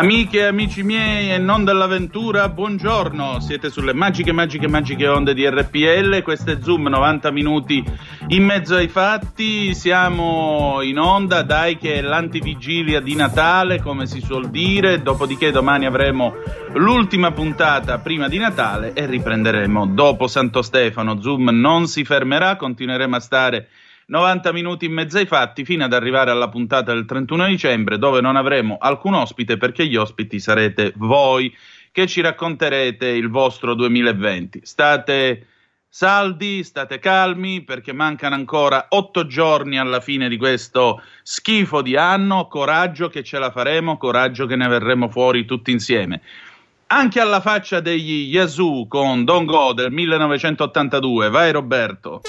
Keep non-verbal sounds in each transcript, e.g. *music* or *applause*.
Amiche e amici miei e non dell'avventura, buongiorno. Siete sulle magiche, magiche, magiche onde di RPL. Questo è Zoom 90 minuti in mezzo ai fatti. Siamo in onda, dai, che è l'antivigilia di Natale, come si suol dire. Dopodiché domani avremo l'ultima puntata prima di Natale e riprenderemo dopo Santo Stefano. Zoom non si fermerà, continueremo a stare 90 minuti in mezzo ai fatti fino ad arrivare alla puntata del 31 dicembre dove non avremo alcun ospite perché gli ospiti sarete voi che ci racconterete il vostro 2020. State saldi, state calmi perché mancano ancora otto giorni alla fine di questo schifo di anno. Coraggio che ce la faremo, coraggio che ne verremo fuori tutti insieme. Anche alla faccia degli Yazoo con Don Go del 1982. Vai Roberto.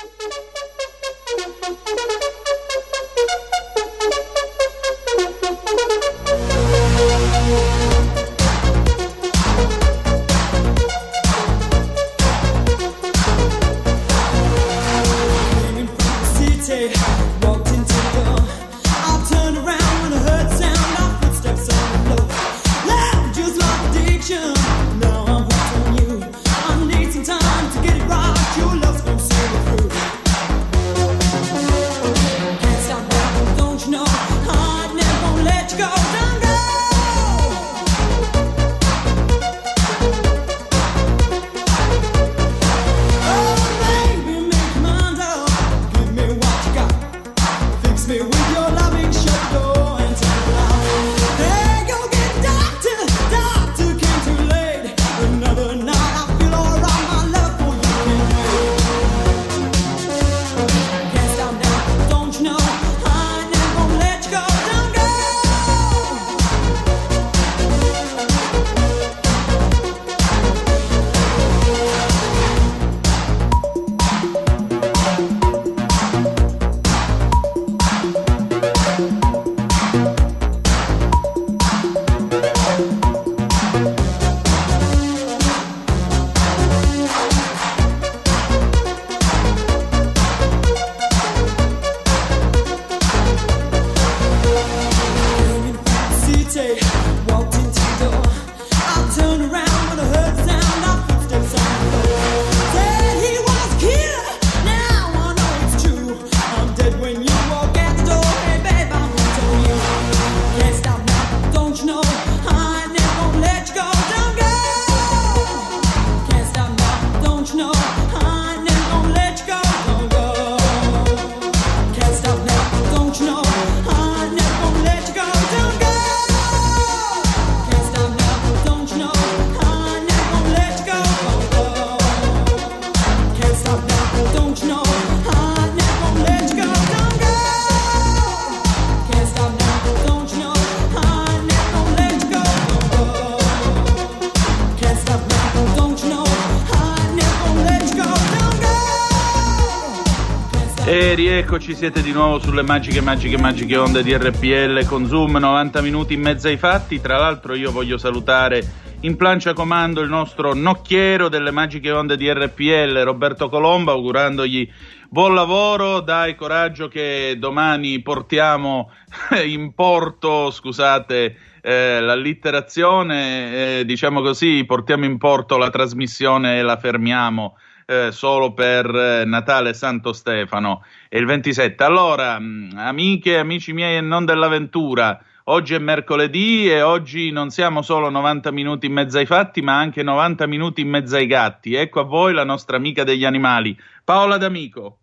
Eccoci, siete di nuovo sulle magiche, magiche, magiche onde di RPL con Zoom, 90 minuti in mezzo ai fatti. Tra l'altro io voglio salutare in plancia comando il nostro nocchiero delle magiche onde di RPL, Roberto Colombo, augurandogli buon lavoro, dai coraggio che domani portiamo *laughs* in porto, scusate eh, l'allitterazione, eh, diciamo così, portiamo in porto la trasmissione e la fermiamo eh, solo per eh, Natale Santo Stefano e il 27. Allora, mm, amiche e amici miei e non dell'avventura, oggi è mercoledì e oggi non siamo solo 90 minuti in mezzo ai fatti, ma anche 90 minuti in mezzo ai gatti. Ecco a voi la nostra amica degli animali, Paola D'Amico.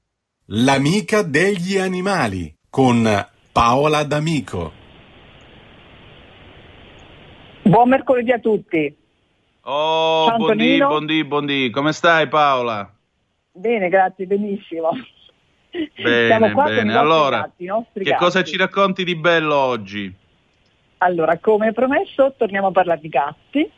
L'amica degli animali con Paola D'Amico. Buon mercoledì a tutti. Oh, buondì, buondì, buondì. Come stai Paola? Bene, grazie, benissimo. Bene, bene. Allora, gatti, che gatti. cosa ci racconti di bello oggi? Allora, come promesso, torniamo a parlare di gatti,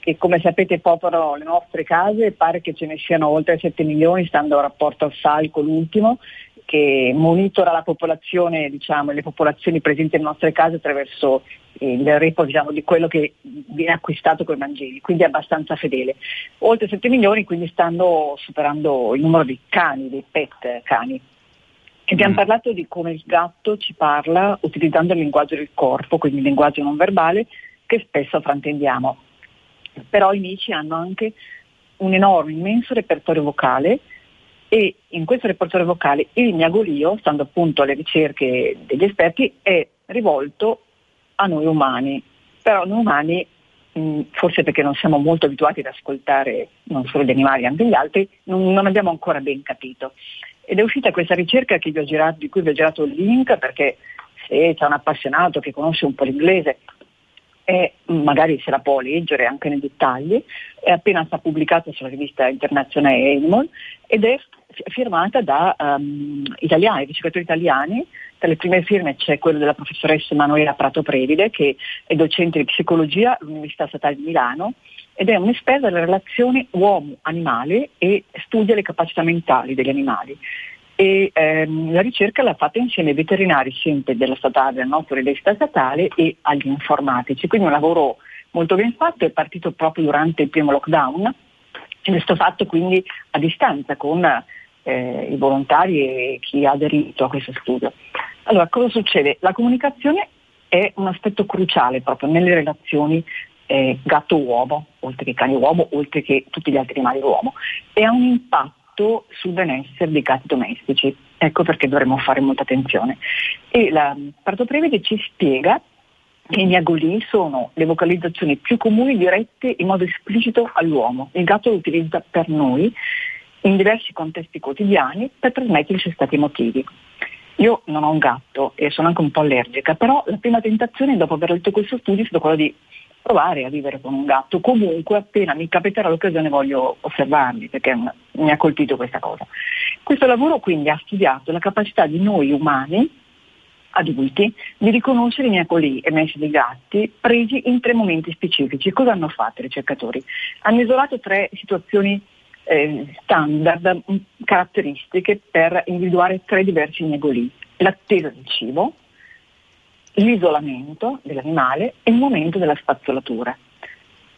che come sapete popolano le nostre case, pare che ce ne siano oltre 7 milioni, stando al rapporto al SAICO l'ultimo, che monitora la popolazione, diciamo, le popolazioni presenti nelle nostre case attraverso il report diciamo, di quello che viene acquistato con i mangimi, quindi è abbastanza fedele. Oltre 7 milioni, quindi stanno superando il numero di cani, dei pet cani. Abbiamo mm. parlato di come il gatto ci parla utilizzando il linguaggio del corpo, quindi il linguaggio non verbale, che spesso fraintendiamo. Però i mici hanno anche un enorme, immenso repertorio vocale e in questo repertorio vocale il miagolio, stando appunto alle ricerche degli esperti, è rivolto a noi umani. Però noi umani, mh, forse perché non siamo molto abituati ad ascoltare non solo gli animali, ma anche gli altri, non, non abbiamo ancora ben capito. Ed è uscita questa ricerca girato, di cui vi ho girato il link perché se c'è un appassionato che conosce un po' l'inglese e magari se la può leggere anche nei dettagli, è appena stata pubblicata sulla rivista internazionale Animal ed è firmata da um, italiani, ricercatori italiani. Tra le prime firme c'è quello della professoressa Emanuela Prato Previde, che è docente di psicologia all'Università Statale di Milano ed è un'esperta della relazione uomo-animale e studia le capacità mentali degli animali. E, ehm, la ricerca l'ha fatta insieme ai veterinari sempre della statale, della nostra università statale e agli informatici, quindi un lavoro molto ben fatto, è partito proprio durante il primo lockdown ed è fatto quindi a distanza con eh, i volontari e chi ha aderito a questo studio. Allora, cosa succede? La comunicazione è un aspetto cruciale proprio nelle relazioni eh, gatto-uomo, oltre che cane-uomo, oltre che tutti gli altri animali uomo, e ha un impatto sul benessere dei gatti domestici. Ecco perché dovremmo fare molta attenzione. E la Parto Prevede ci spiega i miagolì sono le vocalizzazioni più comuni dirette in modo esplicito all'uomo. Il gatto lo utilizza per noi in diversi contesti quotidiani per trasmettere i suoi stati emotivi. Io non ho un gatto e sono anche un po' allergica, però la prima tentazione dopo aver letto questo studio è stata quella di provare a vivere con un gatto. Comunque appena mi capiterà l'occasione voglio osservarli perché mi ha colpito questa cosa. Questo lavoro quindi ha studiato la capacità di noi umani adulti di riconoscere i miacoli emessi dai gatti presi in tre momenti specifici. Cosa hanno fatto i ricercatori? Hanno isolato tre situazioni eh, standard, mm, caratteristiche per individuare tre diversi miagoli. L'attesa del cibo, l'isolamento dell'animale e il momento della spazzolatura.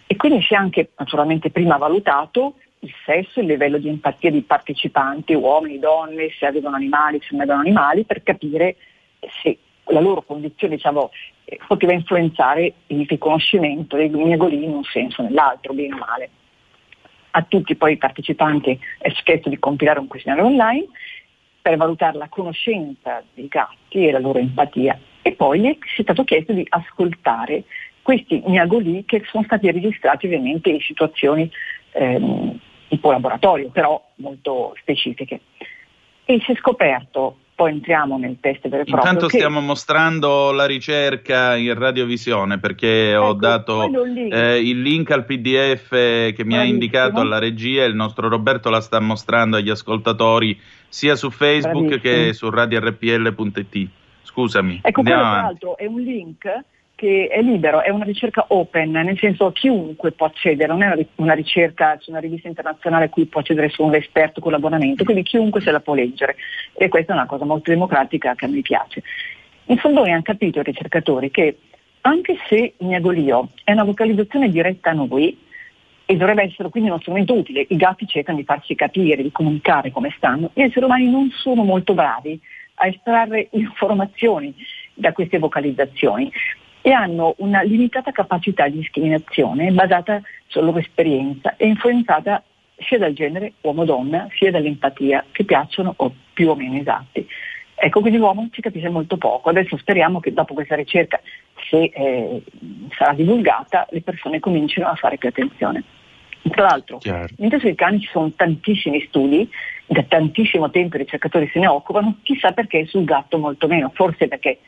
E quindi si è anche naturalmente prima valutato il sesso, il livello di empatia dei partecipanti, uomini, donne, se avevano animali, se non avevano animali, per capire se la loro condizione diciamo, eh, poteva influenzare il riconoscimento dei miagolini in un senso o nell'altro, bene o male. A tutti poi i partecipanti è chiesto di compilare un questionario online per valutare la conoscenza dei gatti e la loro empatia e poi è stato chiesto di ascoltare questi miagolì che sono stati registrati ovviamente in situazioni ehm, tipo laboratorio, però molto specifiche. E si è scoperto poi entriamo nel test vero e proprio. Intanto che... stiamo mostrando la ricerca in radiovisione perché ecco, ho dato. Eh, il link al PDF che mi Bravissimo. ha indicato alla regia e il nostro Roberto la sta mostrando agli ascoltatori sia su Facebook Bravissimo. che su radiorpl.it. Scusami. Ecco, quello tra l'altro è un link che è libero, è una ricerca open, nel senso chiunque può accedere, non è una ricerca su una rivista internazionale a cui può accedere solo un esperto con l'abbonamento, quindi chiunque se la può leggere e questa è una cosa molto democratica che a me piace. In fondo hanno capito i ricercatori che anche se miagolio è una vocalizzazione diretta a noi e dovrebbe essere quindi uno strumento utile, i gatti cercano di farsi capire, di comunicare come stanno, gli esseri umani non sono molto bravi a estrarre *laughs* informazioni da queste vocalizzazioni e hanno una limitata capacità di discriminazione basata sulla loro esperienza e influenzata sia dal genere uomo-donna sia dall'empatia che piacciono o più o meno esatti. Ecco, quindi l'uomo ci capisce molto poco. Adesso speriamo che dopo questa ricerca, se eh, sarà divulgata, le persone comincino a fare più attenzione. Tra l'altro, Chiaro. mentre sui cani ci sono tantissimi studi, da tantissimo tempo i ricercatori se ne occupano, chissà perché sul gatto molto meno, forse perché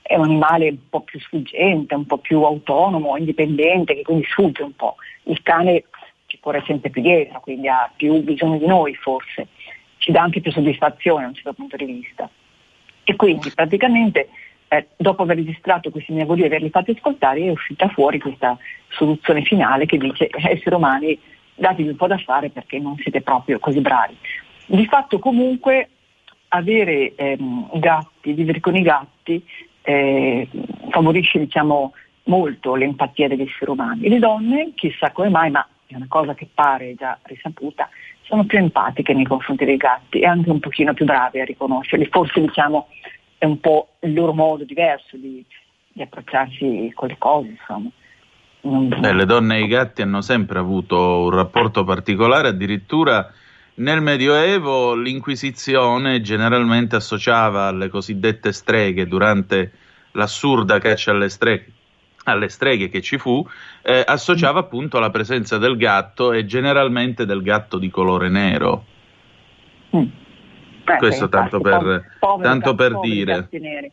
è un animale un po' più sfuggente, un po' più autonomo, indipendente, che quindi sfugge un po'. Il cane ci corre sempre più dietro, quindi ha più bisogno di noi forse, ci dà anche più soddisfazione da un certo punto di vista. E quindi praticamente eh, dopo aver registrato questi miei e averli fatti ascoltare è uscita fuori questa soluzione finale che dice esseri umani datevi un po' da fare perché non siete proprio così bravi. Di fatto comunque avere ehm, gatti, vivere con i gatti, eh, favorisce diciamo, molto l'empatia degli esseri umani. Le donne, chissà come mai, ma è una cosa che pare già risaputa, sono più empatiche nei confronti dei gatti e anche un pochino più brave a riconoscerli. Forse diciamo è un po' il loro modo diverso di, di approcciarsi con le cose, insomma. Beh, le donne e i gatti hanno sempre avuto un rapporto particolare, addirittura nel Medioevo l'Inquisizione generalmente associava alle cosiddette streghe durante l'assurda caccia alle streghe, alle streghe che ci fu, eh, associava appunto la presenza del gatto e generalmente del gatto di colore nero. Mm. Eh, Questo tanto per, poveri, tanto per dire. *laughs*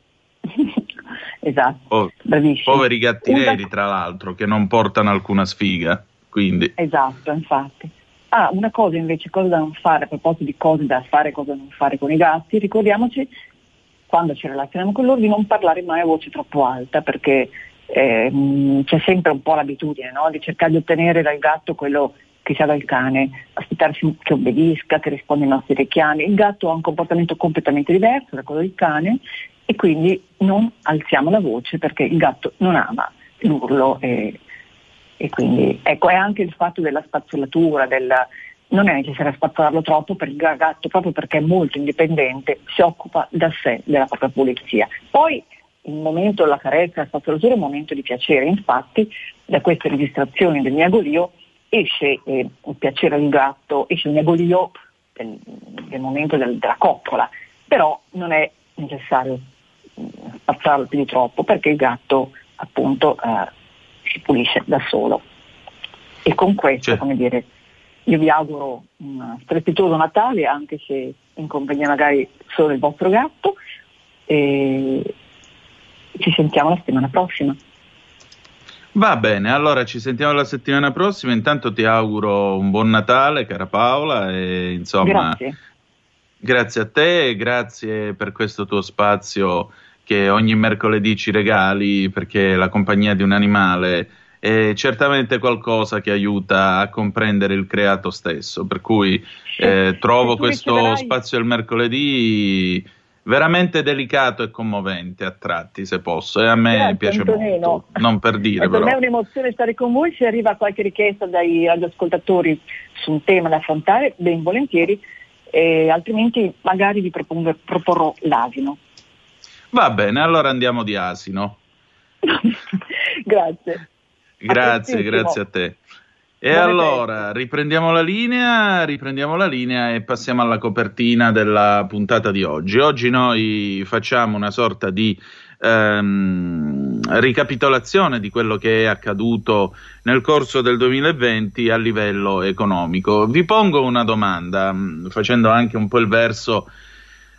esatto. Po- poveri gatti neri, tra l'altro, che non portano alcuna sfiga. Quindi. Esatto, infatti. Ah, una cosa invece, cosa da non fare, a proposito di cose da fare e cosa da non fare con i gatti, ricordiamoci quando ci relazioniamo con loro di non parlare mai a voce troppo alta perché eh, c'è sempre un po' l'abitudine no? di cercare di ottenere dal gatto quello che si ha dal cane, aspettarsi che obbedisca, che risponda ai nostri richiami. Il gatto ha un comportamento completamente diverso da quello del cane e quindi non alziamo la voce perché il gatto non ama l'urlo e, e quindi ecco è anche il fatto della spazzolatura, del, non è necessario spazzolarlo troppo per il gatto proprio perché è molto indipendente, si occupa da sé della propria pulizia. Poi il momento della carezza, la spazzolatura è un momento di piacere, infatti da queste registrazioni del miagolio esce eh, il piacere del gatto, esce il miagolio del, del momento del, della coccola, però non è necessario spazzarlo più di troppo perché il gatto appunto eh, si pulisce da solo. E con questo, come dire, io vi auguro un strepitoso Natale, anche se in compagnia magari solo del vostro gatto, e ci sentiamo la settimana prossima. Va bene, allora ci sentiamo la settimana prossima. Intanto ti auguro un buon Natale, cara Paola, e insomma. Grazie. Grazie a te grazie per questo tuo spazio che ogni mercoledì ci regali perché la compagnia di un animale è certamente qualcosa che aiuta a comprendere il creato stesso. Per cui eh, trovo questo spazio il mercoledì veramente delicato e commovente a tratti, se posso, e a me Grazie, piace Antonino. molto, non per dire. per me è un'emozione stare con voi, se arriva qualche richiesta dai radioascoltatori su un tema da affrontare, ben volentieri, eh, altrimenti magari vi propongo, proporrò l'asino. Va bene, allora andiamo di asino. *laughs* grazie. Grazie, grazie a te. E Buone allora feste. riprendiamo la linea, riprendiamo la linea e passiamo alla copertina della puntata di oggi. Oggi noi facciamo una sorta di ehm, ricapitolazione di quello che è accaduto nel corso del 2020 a livello economico. Vi pongo una domanda, facendo anche un po' il verso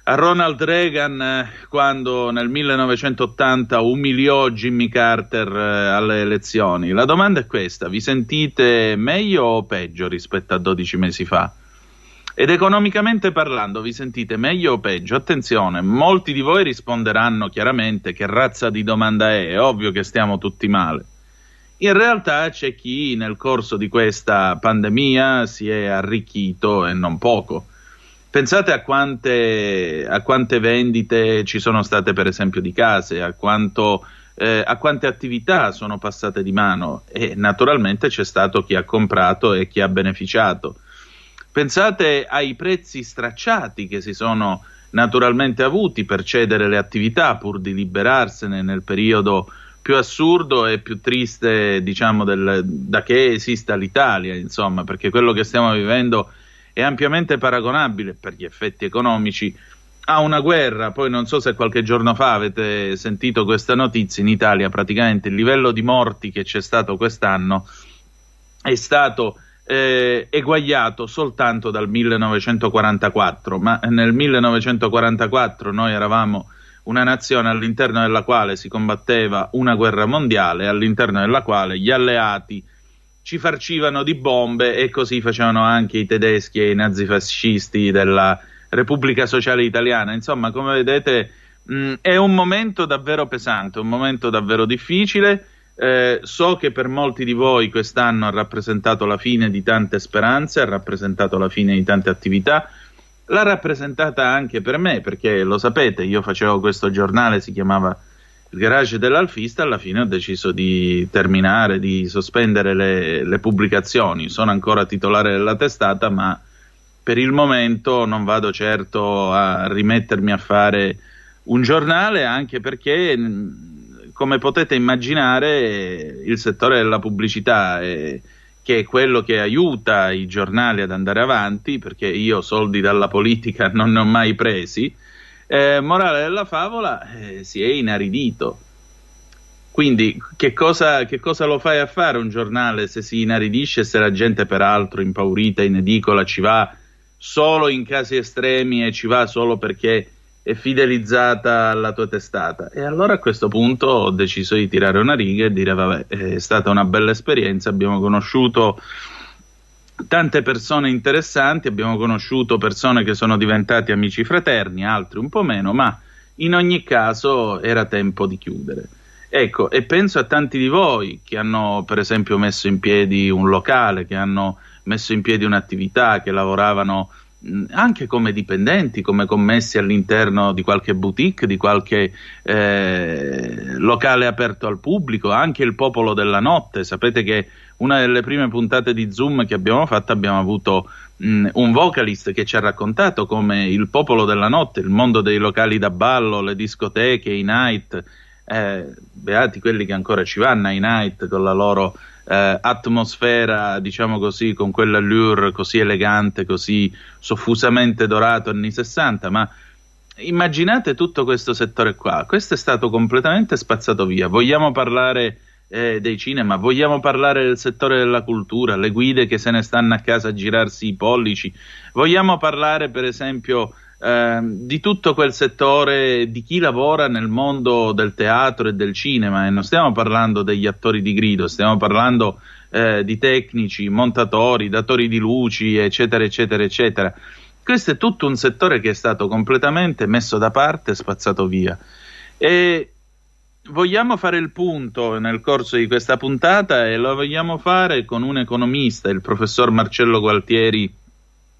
a Ronald Reagan eh, quando nel 1980 umiliò Jimmy Carter eh, alle elezioni. La domanda è questa, vi sentite meglio o peggio rispetto a 12 mesi fa? Ed economicamente parlando, vi sentite meglio o peggio? Attenzione, molti di voi risponderanno chiaramente che razza di domanda è, è ovvio che stiamo tutti male. In realtà c'è chi nel corso di questa pandemia si è arricchito e non poco. Pensate a quante, a quante, vendite ci sono state, per esempio, di case, a, quanto, eh, a quante attività sono passate di mano e naturalmente c'è stato chi ha comprato e chi ha beneficiato. Pensate ai prezzi stracciati che si sono naturalmente avuti per cedere le attività pur di liberarsene nel periodo più assurdo e più triste, diciamo, del, da che esista l'Italia, insomma, perché quello che stiamo vivendo è ampiamente paragonabile per gli effetti economici a una guerra. Poi non so se qualche giorno fa avete sentito questa notizia, in Italia praticamente il livello di morti che c'è stato quest'anno è stato eh, eguagliato soltanto dal 1944, ma nel 1944 noi eravamo una nazione all'interno della quale si combatteva una guerra mondiale, all'interno della quale gli alleati ci farcivano di bombe e così facevano anche i tedeschi e i nazifascisti della Repubblica Sociale Italiana. Insomma, come vedete, mh, è un momento davvero pesante, un momento davvero difficile. Eh, so che per molti di voi quest'anno ha rappresentato la fine di tante speranze, ha rappresentato la fine di tante attività. l'ha rappresentata anche per me, perché lo sapete, io facevo questo giornale, si chiamava Il garage dell'Alfista, alla fine ho deciso di terminare, di sospendere le, le pubblicazioni. Sono ancora titolare della testata, ma per il momento non vado certo a rimettermi a fare un giornale, anche perché, come potete immaginare, il settore della pubblicità è che è quello che aiuta i giornali ad andare avanti, perché io soldi dalla politica non ne ho mai presi, eh, morale della favola, eh, si è inaridito. Quindi che cosa, che cosa, lo fai a fare un giornale se si inaridisce e se la gente peraltro impaurita in edicola ci va solo in casi estremi e ci va solo perché è fidelizzata alla tua testata. E allora a questo punto ho deciso di tirare una riga e dire: Vabbè, è stata una bella esperienza. Abbiamo conosciuto tante persone interessanti, abbiamo conosciuto persone che sono diventati amici fraterni, altri un po' meno, ma in ogni caso era tempo di chiudere. Ecco, e penso a tanti di voi che hanno per esempio messo in piedi un locale, che hanno messo in piedi un'attività, che lavoravano anche come dipendenti, come commessi all'interno di qualche boutique, di qualche eh, locale aperto al pubblico, anche il popolo della notte. Sapete che una delle prime puntate di Zoom che abbiamo fatto abbiamo avuto mh, un vocalist che ci ha raccontato come il popolo della notte, il mondo dei locali da ballo, le discoteche, i night, eh, beati quelli che ancora ci vanno ai night con la loro eh, atmosfera, diciamo così, con quell'allure così elegante, così soffusamente dorato anni 60, ma immaginate tutto questo settore qua, questo è stato completamente spazzato via. Vogliamo parlare eh, dei cinema, vogliamo parlare del settore della cultura, le guide che se ne stanno a casa a girarsi i pollici, vogliamo parlare per esempio Ehm, di tutto quel settore di chi lavora nel mondo del teatro e del cinema e non stiamo parlando degli attori di grido, stiamo parlando eh, di tecnici, montatori, datori di luci, eccetera, eccetera, eccetera. Questo è tutto un settore che è stato completamente messo da parte spazzato via. E vogliamo fare il punto nel corso di questa puntata e lo vogliamo fare con un economista, il professor Marcello Gualtieri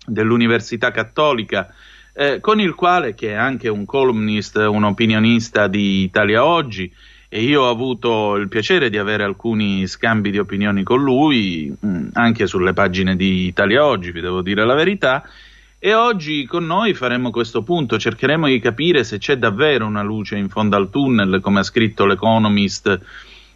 dell'Università Cattolica, eh, con il quale, che è anche un columnist, un opinionista di Italia Oggi, e io ho avuto il piacere di avere alcuni scambi di opinioni con lui, mh, mm, anche sulle pagine di Italia Oggi, vi devo dire la verità. E oggi con noi faremo questo punto, cercheremo di capire se c'è davvero una luce in fondo al tunnel, come ha scritto l'Economist,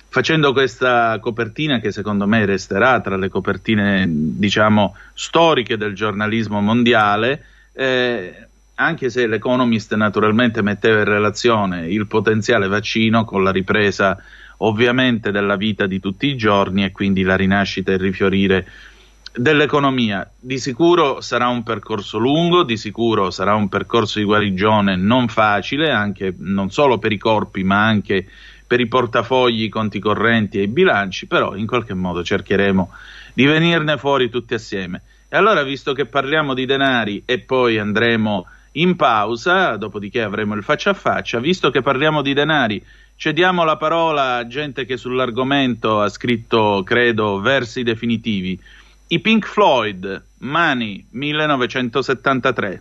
facendo questa copertina che secondo me resterà tra le copertine, diciamo, storiche del giornalismo mondiale, eh, anche se l'Economist naturalmente metteva in relazione il potenziale vaccino con la ripresa ovviamente della vita di tutti i giorni e quindi la rinascita e il rifiorire dell'economia. Di sicuro sarà un percorso lungo, di sicuro sarà un percorso di guarigione non facile, anche non solo per i corpi, ma anche per i portafogli, i conti correnti e i bilanci, però in qualche modo cercheremo di venirne fuori tutti assieme. E allora, visto che parliamo di denari e poi andremo in pausa, dopodiché avremo il faccia a faccia, visto che parliamo di denari, cediamo la parola a gente che sull'argomento ha scritto, credo, versi definitivi. I Pink Floyd, Money 1973.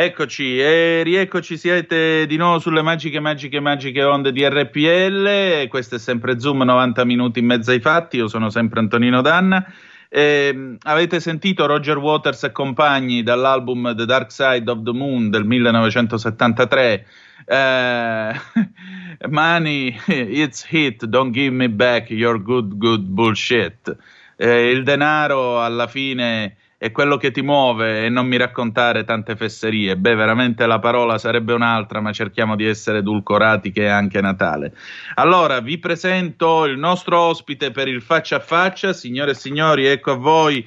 Eccoci e rieccoci siete di nuovo sulle magiche, magiche, magiche onde di RPL. Questo è sempre Zoom 90 minuti in mezzo ai fatti. Io sono sempre Antonino Danna. Eh, avete sentito Roger Waters e compagni dall'album The Dark Side of the Moon del 1973. Eh, *laughs* money, it's hit, don't give me back your good, good bullshit. Eh, il denaro alla fine è quello che ti muove e non mi raccontare tante fesserie. Beh, veramente la parola sarebbe un'altra, ma cerchiamo di essere edulcorati che è anche Natale. Allora, vi presento il nostro ospite per il faccia a faccia, signore e signori, ecco a voi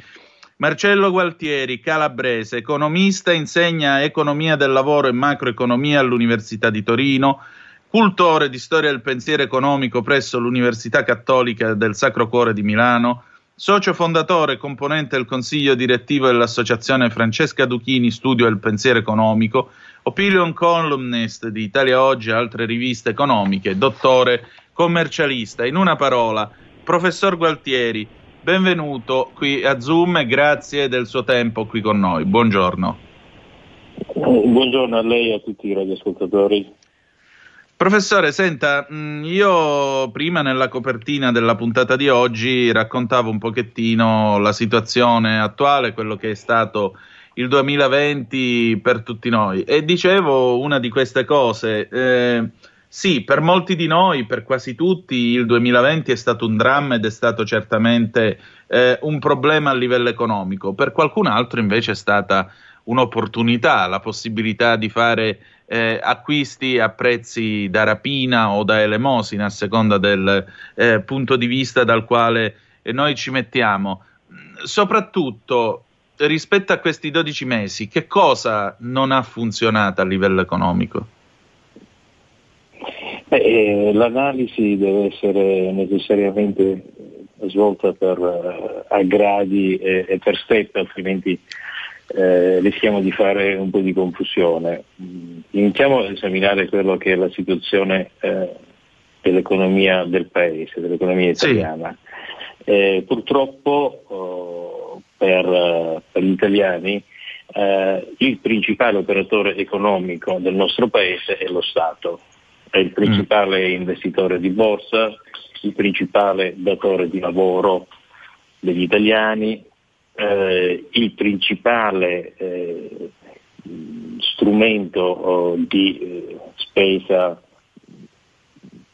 Marcello Gualtieri, calabrese, economista, insegna economia del lavoro e macroeconomia all'Università di Torino, cultore di storia del pensiero economico presso l'Università Cattolica del Sacro Cuore di Milano, socio fondatore e componente del consiglio direttivo dell'associazione Francesca Duchini Studio del Pensiero Economico, opinion columnist di Italia Oggi e altre riviste economiche, dottore commercialista. In una parola, professor Gualtieri, benvenuto qui a Zoom e grazie del suo tempo qui con noi. Buongiorno. Buongiorno a lei e a tutti i radioascoltatori. Professore, senta, mh, io prima nella copertina della puntata di oggi raccontavo un pochettino la situazione attuale, quello che è stato il 2020 per tutti noi e dicevo una di queste cose. Eh, sì, per molti di noi, per quasi tutti, il 2020 è stato un dramma ed è stato certamente eh, un problema a livello economico. Per qualcun altro invece è stata un'opportunità, la possibilità di fare eh, acquisti a prezzi da rapina o da elemosina, a seconda del eh, punto di vista dal quale eh, noi ci mettiamo. Soprattutto rispetto a questi 12 mesi, che cosa non ha funzionato a livello economico? Beh, eh, l'analisi deve essere necessariamente svolta per, eh, a gradi e, e per step, altrimenti eh, rischiamo di fare un po' di confusione. Mm, Iniziamo ad esaminare quello che è la situazione eh, dell'economia del paese, dell'economia italiana. Eh, purtroppo oh, per, per gli italiani eh, il principale operatore economico del nostro paese è lo Stato, è il principale investitore di borsa, il principale datore di lavoro degli italiani, eh, il principale eh, strumento oh, di eh, spesa,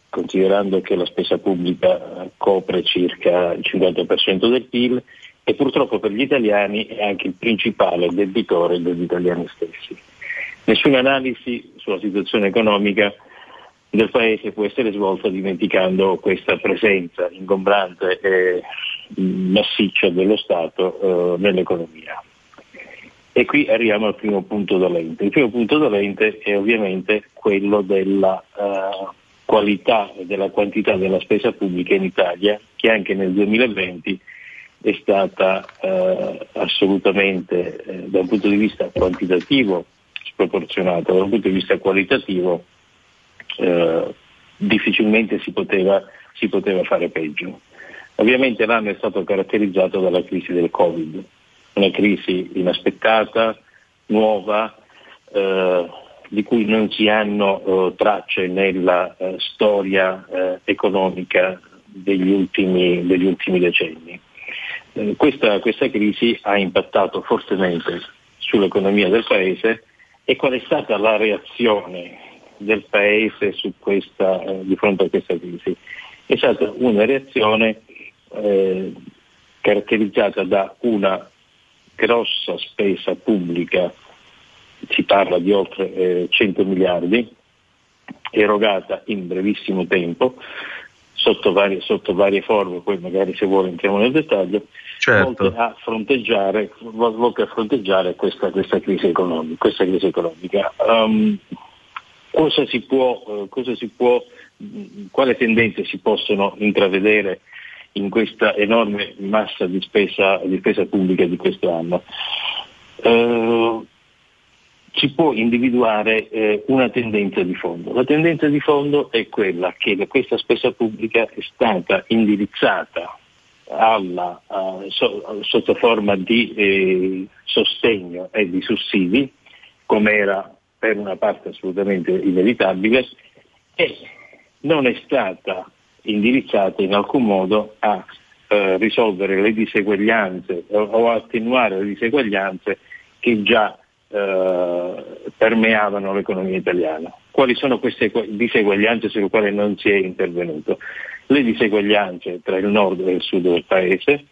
considerando che la spesa pubblica copre circa il 50% del PIL e purtroppo per gli italiani è anche il principale debitore degli italiani stessi. Nessuna analisi sulla situazione economica del Paese può essere svolta dimenticando questa presenza ingombrante e massiccia dello Stato eh, nell'economia. E qui arriviamo al primo punto dolente. Il primo punto dolente è ovviamente quello della uh, qualità e della quantità della spesa pubblica in Italia, che anche nel 2020 è stata uh, assolutamente, eh, da un punto di vista quantitativo, sproporzionata, da un punto di vista qualitativo, eh, difficilmente si poteva, si poteva fare peggio. Ovviamente l'anno è stato caratterizzato dalla crisi del Covid, una crisi inaspettata, nuova, eh, di cui non si hanno eh, tracce nella eh, storia eh, economica degli ultimi, degli ultimi decenni. Eh, questa, questa crisi ha impattato fortemente sull'economia del Paese e qual è stata la reazione del Paese questa, eh, di fronte a questa crisi? È stata una reazione eh, caratterizzata da una grossa spesa pubblica, si parla di oltre eh, 100 miliardi, erogata in brevissimo tempo, sotto varie, sotto varie, forme, poi magari se vuole entriamo nel dettaglio, certo. volte, a fronteggiare, volte a fronteggiare questa, questa, crisi economica. Questa crisi economica. Um, cosa si può, uh, cosa si può, quale tendenze si possono intravedere in questa enorme massa di spesa, di spesa pubblica di questo anno. Eh, si può individuare eh, una tendenza di fondo. La tendenza di fondo è quella che questa spesa pubblica è stata indirizzata alla, uh, so, sotto forma di eh, sostegno e di sussidi, come era per una parte assolutamente inevitabile, e non è stata indirizzate in alcun modo a eh, risolvere le diseguaglianze o, o, attenuare le diseguaglianze che già eh, permeavano l'economia italiana. Quali sono queste diseguaglianze sulle quali non si è intervenuto? Le diseguaglianze tra il nord e il sud del paese,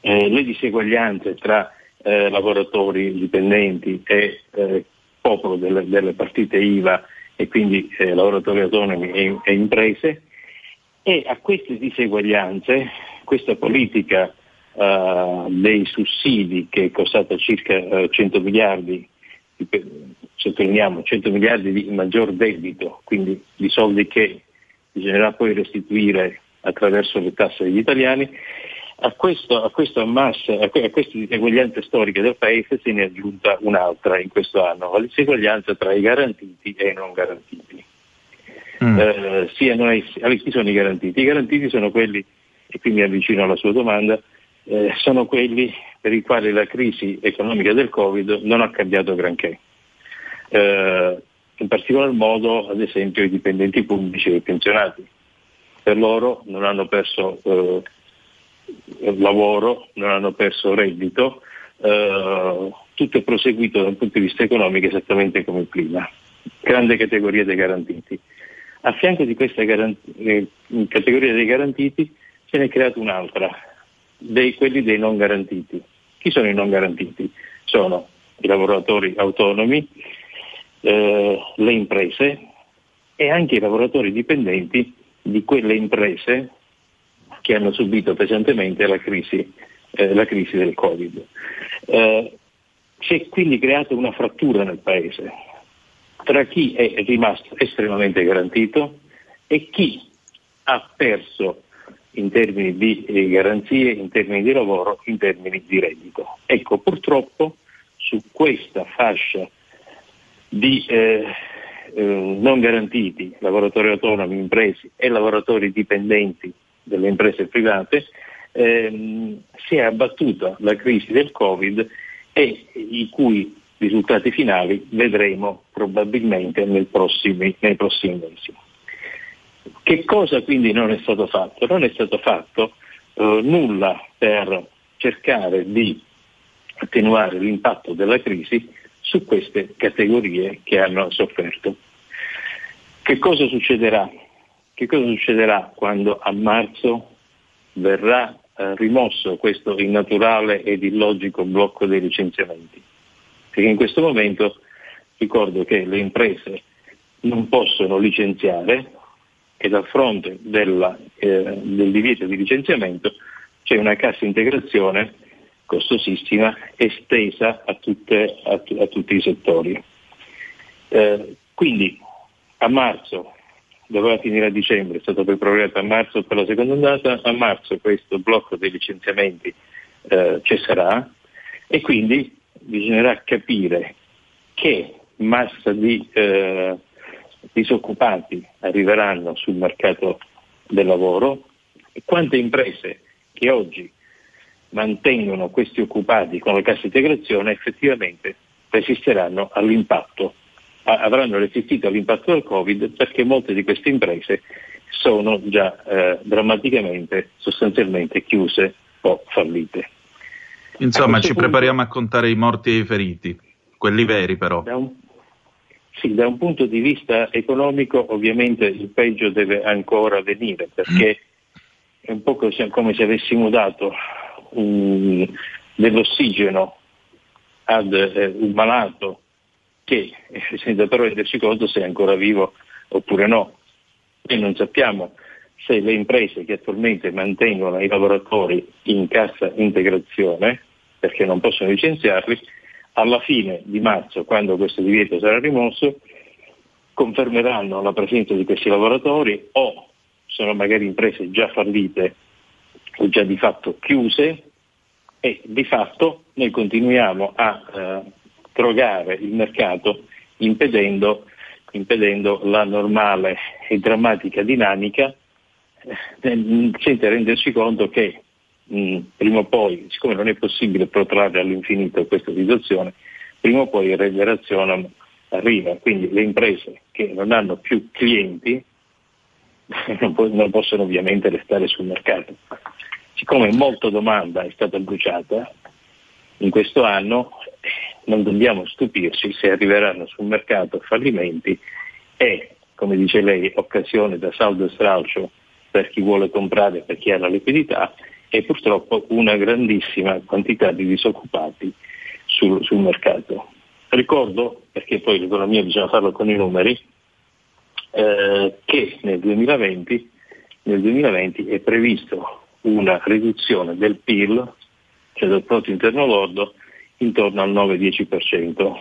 eh, le diseguaglianze tra eh, lavoratori dipendenti e eh, popolo delle, delle, partite IVA e quindi eh, lavoratori autonomi e, e imprese, e a queste diseguaglianze questa politica uh, dei sussidi che è costata circa uh, 100 miliardi, sottolineiamo 100 miliardi di maggior debito, quindi di soldi che bisognerà poi restituire attraverso le tasse degli italiani, a, questo, a, questa massa, a, que, a queste diseguaglianze storiche del Paese se ne è aggiunta un'altra in questo anno, la diseguaglianza tra i garantiti e i non garantiti mm. eh, siano essi, chi sono i garantiti? I garantiti sono quelli, e qui mi avvicino alla sua domanda, eh, sono quelli per i quali la crisi economica del Covid non ha cambiato granché. Eh, in particolar modo, ad esempio, i dipendenti pubblici e i pensionati. Per loro non hanno perso eh, lavoro, non hanno perso reddito, eh, tutto è proseguito da un punto di vista economico esattamente come prima. Grande categoria dei garantiti. A fianco di questa garanti- eh, categoria dei garantiti se ne è creata un'altra, dei, quelli dei non garantiti. Chi sono i non garantiti? Sono i lavoratori autonomi, eh, le imprese e anche i lavoratori dipendenti di quelle imprese che hanno subito pesantemente la crisi, eh, la crisi del Covid. Eh, si è quindi creata una frattura nel Paese tra chi è rimasto estremamente garantito e chi ha perso in termini di eh, garanzie, in termini di lavoro, in termini di reddito. Ecco, purtroppo su questa fascia di eh, eh, non garantiti, lavoratori autonomi, imprese e lavoratori dipendenti delle imprese private, ehm, si è abbattuta la crisi del Covid e i cui risultati finali vedremo probabilmente nei prossimi, nei prossimi mesi. Che cosa quindi non è stato fatto? Non è stato fatto eh, nulla per cercare di attenuare l'impatto della crisi su queste categorie che hanno sofferto. Che cosa succederà? Che cosa succederà quando a marzo verrà eh, rimosso questo innaturale ed illogico blocco dei licenziamenti? Perché in questo momento ricordo che le imprese non possono licenziare e dal fronte della, eh, del divieto di licenziamento c'è una cassa integrazione costosissima estesa a, tutte, a, a tutti i settori. Eh, quindi a marzo, doveva finire a dicembre, è stato poi prorogato a marzo per la seconda ondata, a marzo questo blocco dei licenziamenti eh, cesserà e quindi bisognerà capire che massa di eh, disoccupati arriveranno sul mercato del lavoro e quante imprese che oggi mantengono questi occupati con la cassa integrazione effettivamente resisteranno all'impatto, avranno resistito all'impatto del Covid perché molte di queste imprese sono già eh, drammaticamente, sostanzialmente chiuse o fallite. Insomma, ci punto, prepariamo a contare i morti e i feriti, quelli veri però. Da un, sì, da un punto di vista economico ovviamente il peggio deve ancora venire perché è un po' come se avessimo dato un, dell'ossigeno ad eh, un malato che eh, senza però renderci conto se è ancora vivo oppure no. E non sappiamo se le imprese che attualmente mantengono i lavoratori in cassa integrazione, perché non possono licenziarli, alla fine di marzo, quando questo divieto sarà rimosso, confermeranno la presenza di questi lavoratori o sono magari imprese già fallite o già di fatto chiuse e di fatto noi continuiamo a eh, drogare il mercato impedendo, impedendo, la normale e drammatica dinamica eh, senza renderci conto che mh, prima o poi, siccome non è possibile protrarre all'infinito questa situazione, prima o poi il regenerazione arriva, quindi le imprese che non hanno più clienti *laughs* non, po- non possono ovviamente restare sul mercato. Siccome molta domanda è stata bruciata in questo anno, non dobbiamo stupirci se arriveranno sul mercato fallimenti e, come dice lei, occasione da saldo e stralcio per chi vuole comprare, per chi ha la liquidità e purtroppo una grandissima quantità di disoccupati sul, sul mercato. Ricordo, perché poi l'economia bisogna farlo con i numeri, eh, che nel 2020, nel 2020, è previsto una riduzione del PIL, cioè del prodotto interno lordo, intorno al 9-10%.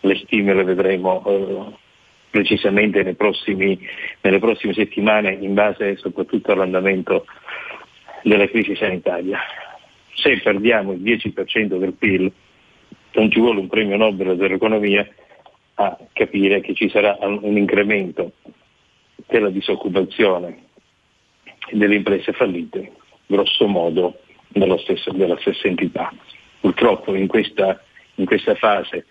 Le stime le vedremo eh, precisamente prossimi, nelle prossime settimane in base soprattutto all'andamento della crisi sanitaria. Se perdiamo il 10% del PIL non ci vuole un premio Nobel dell'economia a capire che ci sarà un incremento della disoccupazione delle imprese fallite, grosso modo stesso, della stessa entità. Purtroppo in questa, in questa fase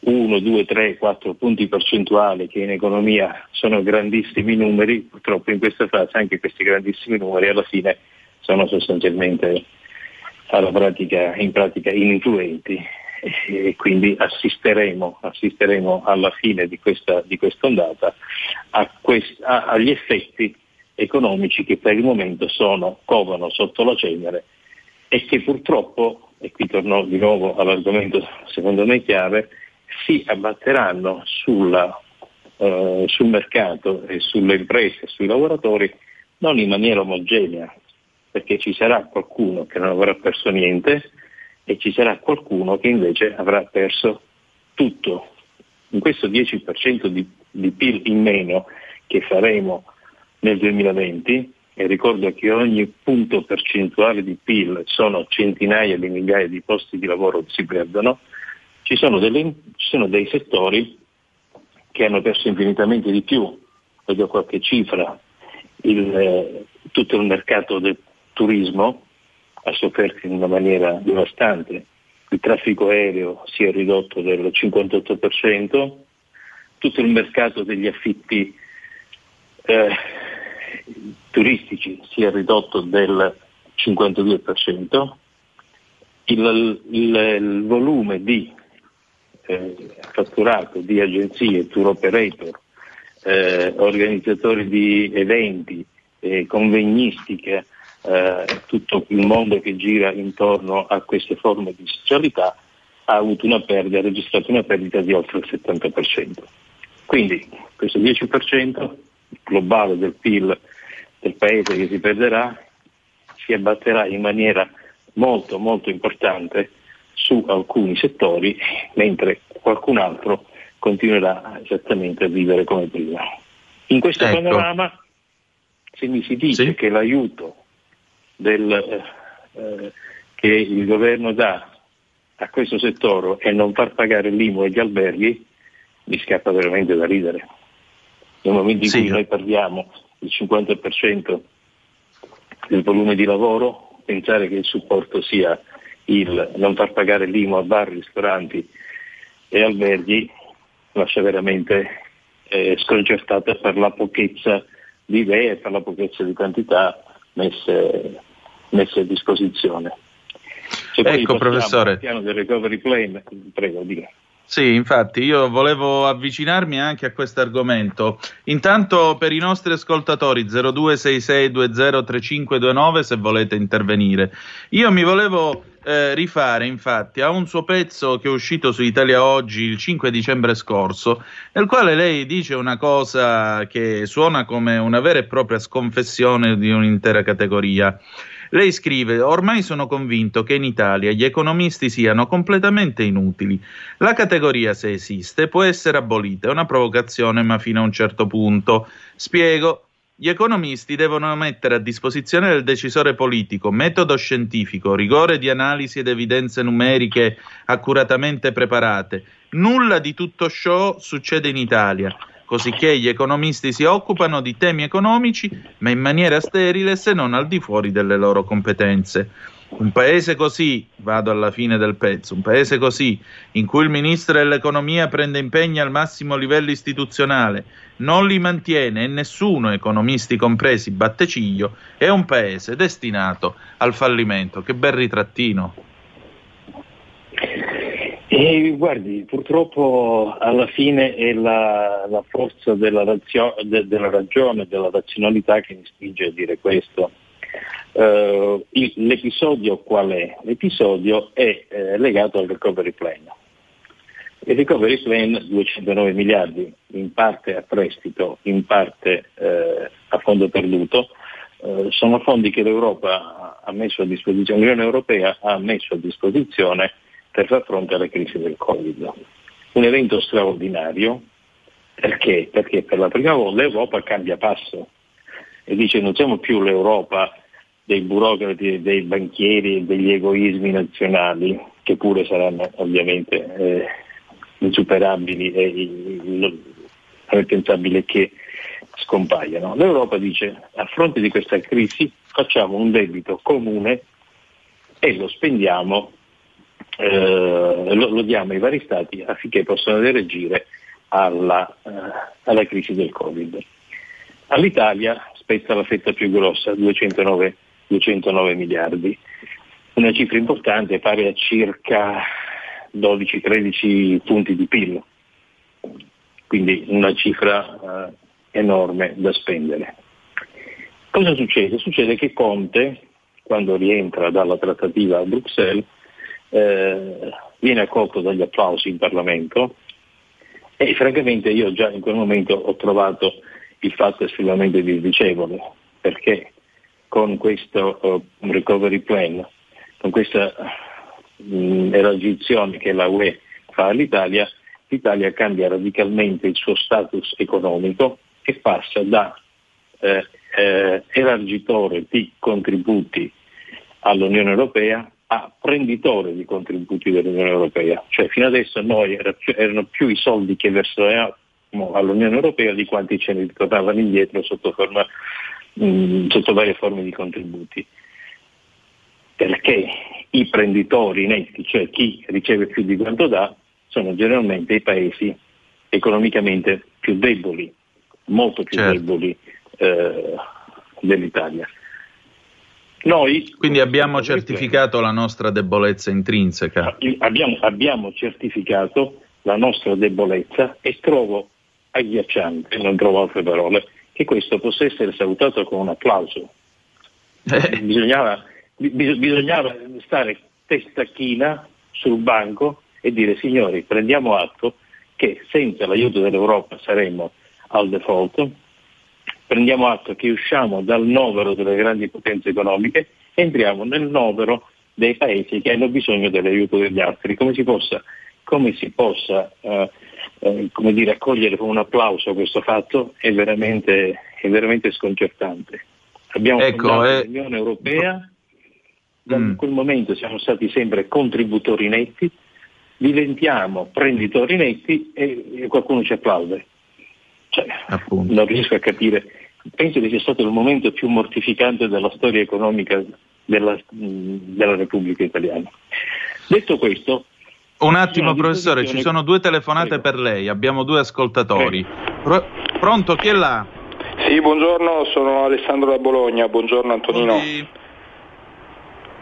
1, 2, 3, 4 punti percentuali che in economia sono grandissimi numeri, purtroppo in questa fase anche questi grandissimi numeri alla fine sono sostanzialmente pratica, in pratica ininfluenti e quindi assisteremo, assisteremo alla fine di questa, di ondata quest, agli effetti economici che per il momento sono, covano sotto la cenere e che purtroppo, e qui torno di nuovo all'argomento secondo me chiave, si abbatteranno sulla, uh, sul mercato e sulle imprese e sui lavoratori non in maniera omogenea, perché ci sarà qualcuno che non avrà perso niente e ci sarà qualcuno che invece avrà perso tutto. In questo 10% di, di PIL in meno che faremo nel 2020, e ricordo che ogni punto percentuale di PIL sono centinaia di migliaia di posti di lavoro che si perdono, ci sono, delle, ci sono dei settori che hanno perso infinitamente di più, vedo qualche cifra, il, eh, tutto il mercato del turismo ha sofferto in una maniera devastante. Il traffico aereo si è ridotto del 58%, tutto il mercato degli affitti eh, turistici si è ridotto del 52%, il, il, il volume di eh, fatturato di agenzie, tour operator, eh, organizzatori di eventi, eh, convegnistica, eh, tutto il mondo che gira intorno a queste forme di socialità ha avuto una perdita, ha registrato una perdita di oltre il 70%. Quindi questo 10% globale del PIL del paese che si perderà si abbatterà in maniera molto molto importante su alcuni settori, mentre qualcun altro continuerà esattamente a vivere come prima. In questo Ecco. panorama, se mi si dice Sì. che l'aiuto del, eh, che il governo dà a questo settore è non far pagare l'IMU agli alberghi, mi scappa veramente da ridere. Nel momento in Sì. cui noi perdiamo il 50% del volume di lavoro, pensare che il supporto sia il non far pagare l'IMU a bar, ristoranti e alberghi lascia veramente eh, sconcertata per la pochezza di idee e per la pochezza di quantità messe, messe a disposizione. Se poi Ecco, professore. al piano del recovery plan, prego, dica. Sì, infatti io volevo avvicinarmi anche a questo argomento. Intanto per i nostri ascoltatori 0266203529 se volete intervenire. Io mi volevo eh, rifare infatti a un suo pezzo che è uscito su Italia Oggi il 5 dicembre scorso, nel quale lei dice una cosa che suona come una vera e propria sconfessione di un'intera categoria. Lei scrive: Ormai sono convinto che in Italia gli economisti siano completamente inutili. La categoria, se esiste, può essere abolita. È una provocazione, ma fino a un certo punto. Spiego. Gli economisti devono mettere a disposizione del decisore politico metodo scientifico, rigore di analisi ed evidenze numeriche accuratamente preparate. Nulla di tutto ciò succede in Italia, cosicché gli economisti si occupano di temi economici, ma in maniera sterile se non al di fuori delle loro competenze. Un paese così, vado alla fine del pezzo, un paese così, in cui il ministro dell'economia prende impegni al massimo livello istituzionale, non li mantiene e nessuno, economisti compresi, batte ciglio, è un paese destinato al fallimento. Che bel ritrattino. E guardi, purtroppo alla fine è la, la forza della, razio- de- della ragione, della razionalità che mi spinge a dire questo. Eh, il- l'episodio qual è? L'episodio è eh, legato al recovery plan. Il recovery plan 209 miliardi, in parte a prestito, in parte eh, a fondo perduto, eh, sono fondi che l'Europa ha messo a disposizione, l'Unione Europea ha messo a disposizione per far fronte alla crisi del Covid. Un evento straordinario perché? Perché per la prima volta l'Europa cambia passo e dice non siamo più l'Europa dei burocrati, dei banchieri, degli egoismi nazionali, che pure saranno ovviamente eh, insuperabili e è pensabile che scompaiano. L'Europa dice a fronte di questa crisi facciamo un debito comune e lo spendiamo eh, lo, lo, diamo ai vari stati affinché possano reagire alla, eh, alla, crisi del Covid. All'Italia spetta la fetta più grossa, 209, 209 miliardi, una cifra importante pari a circa 12-13 punti di PIL, quindi una cifra eh, enorme da spendere. Cosa succede? Succede che Conte, quando rientra dalla trattativa a Bruxelles, eh, viene accolto dagli applausi in Parlamento e francamente io già in quel momento ho trovato il fatto estremamente disdicevole perché con questo uh, recovery plan, con questa mh, elargizione che la UE fa all'Italia, l'Italia cambia radicalmente il suo status economico e passa da eh, eh, elargitore di contributi all'Unione Europea a prenditore di contributi dell'Unione Europea, cioè fino adesso noi erano più i soldi che versavamo all'Unione Europea di quanti ce ne ritornavano indietro sotto, forma, mh, sotto varie forme di contributi. Perché i prenditori netti, cioè chi riceve più di quanto dà, sono generalmente i paesi economicamente più deboli, molto più certo. deboli eh, dell'Italia. Noi, Quindi abbiamo certificato la nostra debolezza intrinseca. Abbiamo, abbiamo certificato la nostra debolezza e trovo agghiacciante, non trovo altre parole, che questo possa essere salutato con un applauso. Eh. Bisognava, bis- bisognava stare testa china sul banco e dire signori prendiamo atto che senza l'aiuto dell'Europa saremmo al default, prendiamo atto che usciamo dal novero delle grandi potenze economiche e entriamo nel novero dei paesi che hanno bisogno dell'aiuto degli altri. Come si possa, come si possa eh, eh, come dire, accogliere con un applauso questo fatto è veramente, è veramente sconcertante. Abbiamo Ecco, fondato eh, l'Unione Europea, da Mm. quel momento siamo stati sempre contributori netti, diventiamo prenditori netti e, e qualcuno ci applaude. Cioè, non riesco a capire, penso che sia stato il momento più mortificante della storia economica della, della Repubblica Italiana. Detto questo, Un attimo, Sì, professore, ci sono due telefonate Prego. per lei, abbiamo due ascoltatori. Pro- pronto, chi è là? Sì, buongiorno, sono Alessandro da Bologna, buongiorno Antonino. Buondì.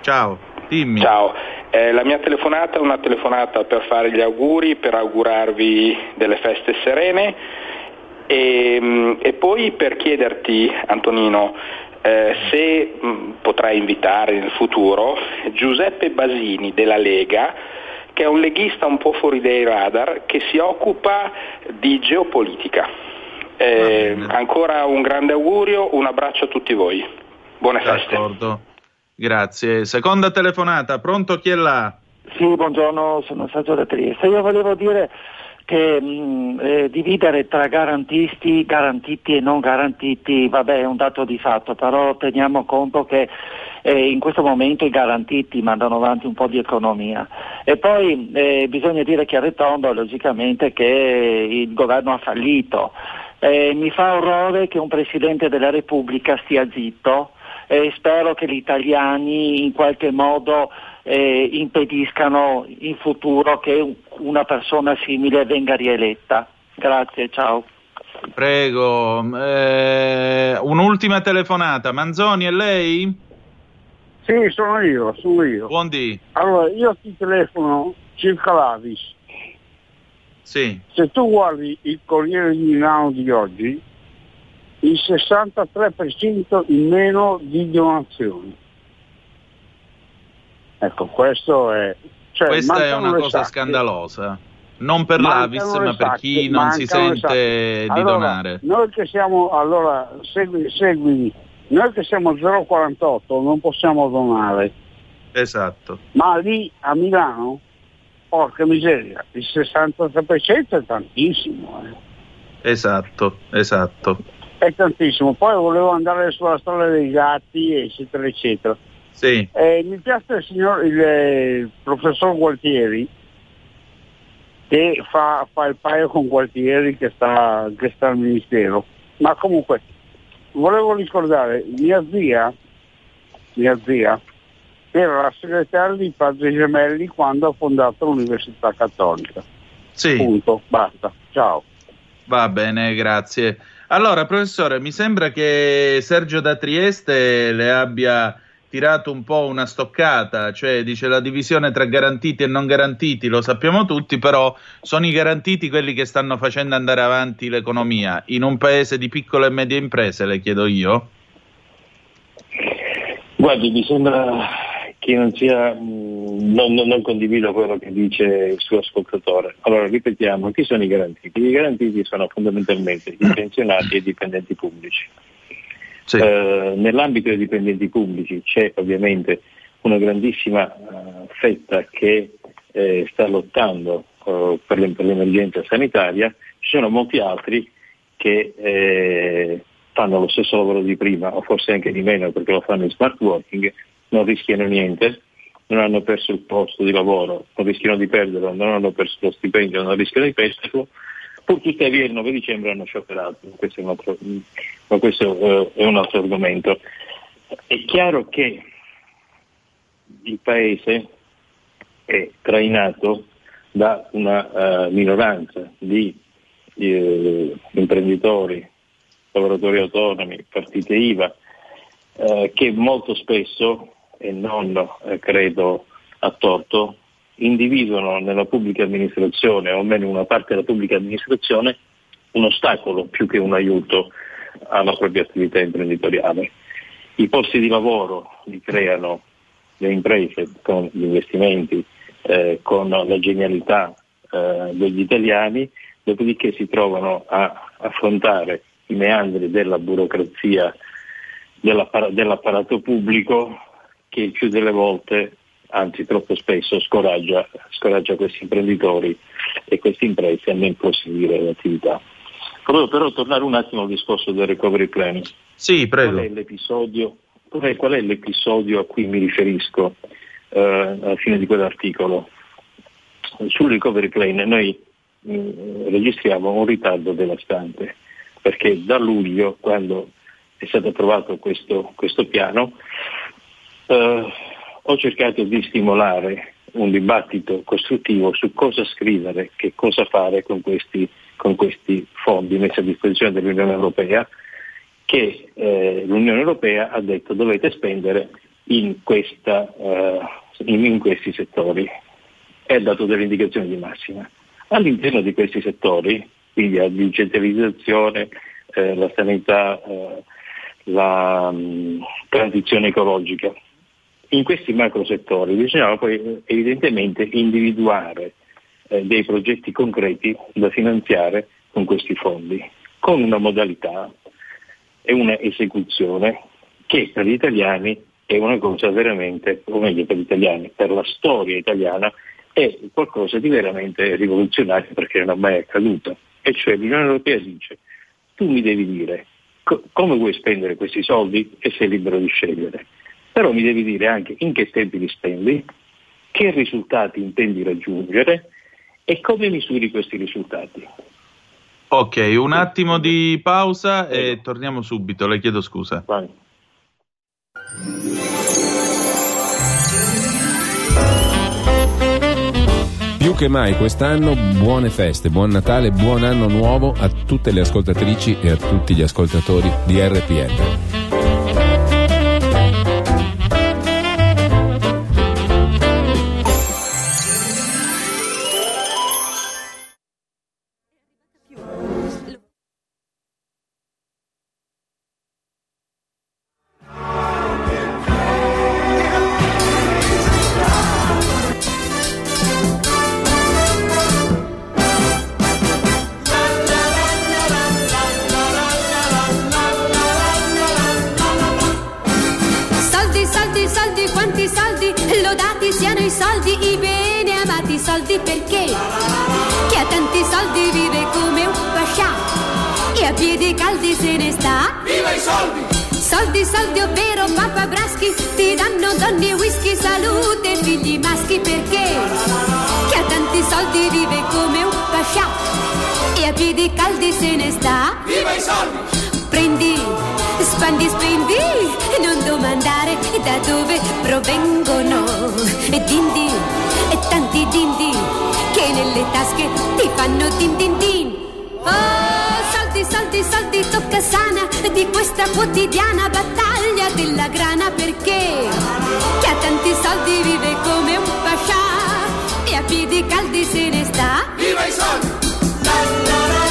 Ciao, dimmi. Ciao, Eh, la mia telefonata è una telefonata per fare gli auguri, per augurarvi delle feste serene e, mm, e poi per chiederti Antonino eh, se mm, potrai invitare nel futuro Giuseppe Basini della Lega che è un leghista un po' fuori dai radar che si occupa di geopolitica. Eh, ancora un grande augurio, un abbraccio a tutti voi. Buone feste. D'accordo. Grazie. Seconda telefonata, pronto chi è là? Sì, buongiorno, sono Sergio da Trieste. Io volevo dire che mh, eh, dividere tra garantisti, garantiti e non garantiti, vabbè, è un dato di fatto, però teniamo conto che eh, in questo momento i garantiti mandano avanti un po' di economia. E poi eh, bisogna dire chiaro e tondo, logicamente, che il governo ha fallito. Eh, mi fa orrore che un Presidente della Repubblica stia zitto e spero che gli italiani in qualche modo eh, impediscano in futuro che un- una persona simile venga rieletta. Grazie, ciao. Prego. Eh, un'ultima telefonata. Manzoni, è lei? Sì, sono io, sono io. Buondì. Allora, io ti telefono circa l'Avis. Sì. Se tu guardi il Corriere di Milano di oggi, il 63% in meno di donazioni. Ecco, questo è... Cioè, Questa è una cosa sacche. scandalosa. Non per Mancano l'Avis, ma per sacche, chi non si sente sacche. di Allora, donare. Noi che siamo, allora, segui, segui, noi che siamo 0,48 non possiamo donare, Esatto. ma lì a Milano, porca miseria, il 63% è tantissimo, eh. Esatto, esatto. è tantissimo. Poi volevo andare sulla storia dei gatti, eccetera, eccetera. Sì. Eh, mi piace il, signor, il, eh, il professor Gualtieri che fa, fa il paio con Gualtieri che sta, che sta al Ministero. Ma comunque, volevo ricordare, mia zia, mia zia era la segretaria di Padre Gemelli quando ha fondato l'Università Cattolica. Sì. Punto, basta. Ciao. Va bene, grazie. Allora, professore, mi sembra che Sergio da Trieste le abbia tirato un po' una stoccata, cioè dice la divisione tra garantiti e non garantiti, lo sappiamo tutti, però sono i garantiti quelli che stanno facendo andare avanti l'economia. In un paese di piccole e medie imprese, le chiedo io. Guardi, mi sembra che non sia, mh, non, non- non condivido quello che dice il suo ascoltatore. Allora, ripetiamo, chi sono i garantiti? I garantiti sono fondamentalmente i pensionati e i dipendenti pubblici. Eh, nell'ambito dei dipendenti pubblici c'è ovviamente una grandissima eh, fetta che eh, sta lottando eh, per, l'em- per l'emergenza sanitaria, ci sono molti altri che eh, fanno lo stesso lavoro di prima o forse anche di meno perché lo fanno in smart working, non rischiano niente, non hanno perso il posto di lavoro, non rischiano di perderlo, non hanno perso lo stipendio, non rischiano di perderlo, pur tuttavia il 9 dicembre hanno scioperato, questo è un altro, ma questo eh, è un altro argomento. È chiaro che il Paese è trainato da una eh, minoranza di eh, imprenditori, lavoratori autonomi, partite IVA, eh, che molto spesso, e non eh, credo a torto, individuano nella pubblica amministrazione, o almeno una parte della pubblica amministrazione, un ostacolo più che un aiuto alla propria attività imprenditoriale. I posti di lavoro li creano le imprese con gli investimenti, eh, con la genialità eh, degli italiani, dopodiché si trovano a affrontare i meandri della burocrazia dell'appar- dell'apparato pubblico che il più delle volte, anzi troppo spesso, scoraggia, scoraggia questi imprenditori e queste imprese nel proseguire l'attività. Volevo però tornare un attimo al discorso del recovery plan. Sì, prego. Qual è l'episodio, qual è, qual è l'episodio a cui mi riferisco eh, alla fine di quell'articolo? Sul recovery plan noi mh, registriamo un ritardo devastante perché da luglio, quando è stato approvato questo, questo piano, eh, ho cercato di stimolare un dibattito costruttivo su cosa scrivere, che cosa fare con questi, con questi fondi messi a disposizione dell'Unione Europea, che eh, l'Unione Europea ha detto dovete spendere in, questa, eh, in, in questi settori e ha dato delle indicazioni di massima. All'interno di questi settori, quindi la digitalizzazione, eh, la sanità, eh, la mh, transizione ecologica, in questi macro settori bisognava poi eh, evidentemente individuare eh, dei progetti concreti da finanziare con questi fondi, con una modalità e una esecuzione che per gli italiani è una cosa veramente, o meglio per gli italiani, per la storia italiana è qualcosa di veramente rivoluzionario perché non è mai accaduto. E cioè l'Unione Europea dice tu mi devi dire co- come vuoi spendere questi soldi e sei libero di scegliere però mi devi dire anche in che tempi li spendi, che risultati intendi raggiungere e come misuri questi risultati. Ok, un attimo di pausa e torniamo subito, le chiedo scusa. Vai. Più che mai quest'anno buone feste, buon Natale, buon anno nuovo a tutte le ascoltatrici e a tutti gli ascoltatori di RPL. Provengono. E dindi, e tanti dindi, che nelle tasche ti fanno din din din. Oh, soldi, soldi, soldi, tocca sana di questa quotidiana battaglia della grana perché chi ha tanti soldi vive come un pascià e a piedi caldi se ne sta. Viva i soldi! Viva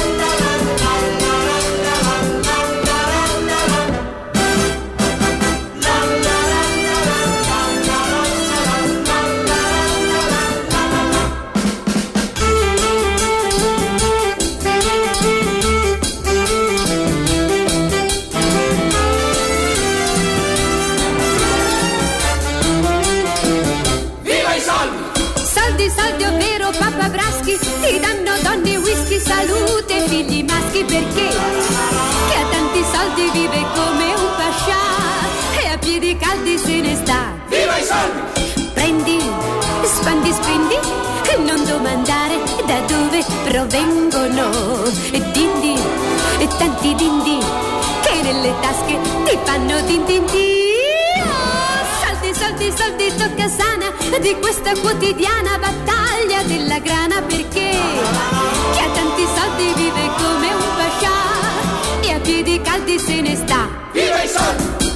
provengono. E dindi, e tanti dindi, che nelle tasche ti fanno din din din. Oh, soldi, soldi, tocca sana di questa quotidiana battaglia della grana perché chi ha tanti soldi vive come un pascià e a piedi caldi se ne sta. Viva i soldi.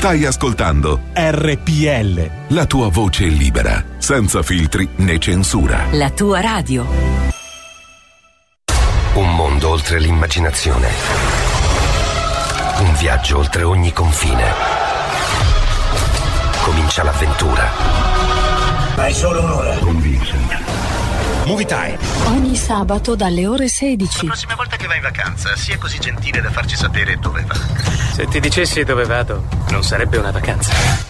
Stai ascoltando RPL. la tua voce libera, senza filtri né censura. La tua radio. Un mondo oltre l'immaginazione. Un viaggio oltre ogni confine. Comincia l'avventura. Hai solo un'ora. Con Vincent. Movie time. Ogni sabato dalle ore 16. La prossima volta vai in vacanza, sia così gentile da farci sapere dove va. Se ti dicessi dove vado, non sarebbe una vacanza.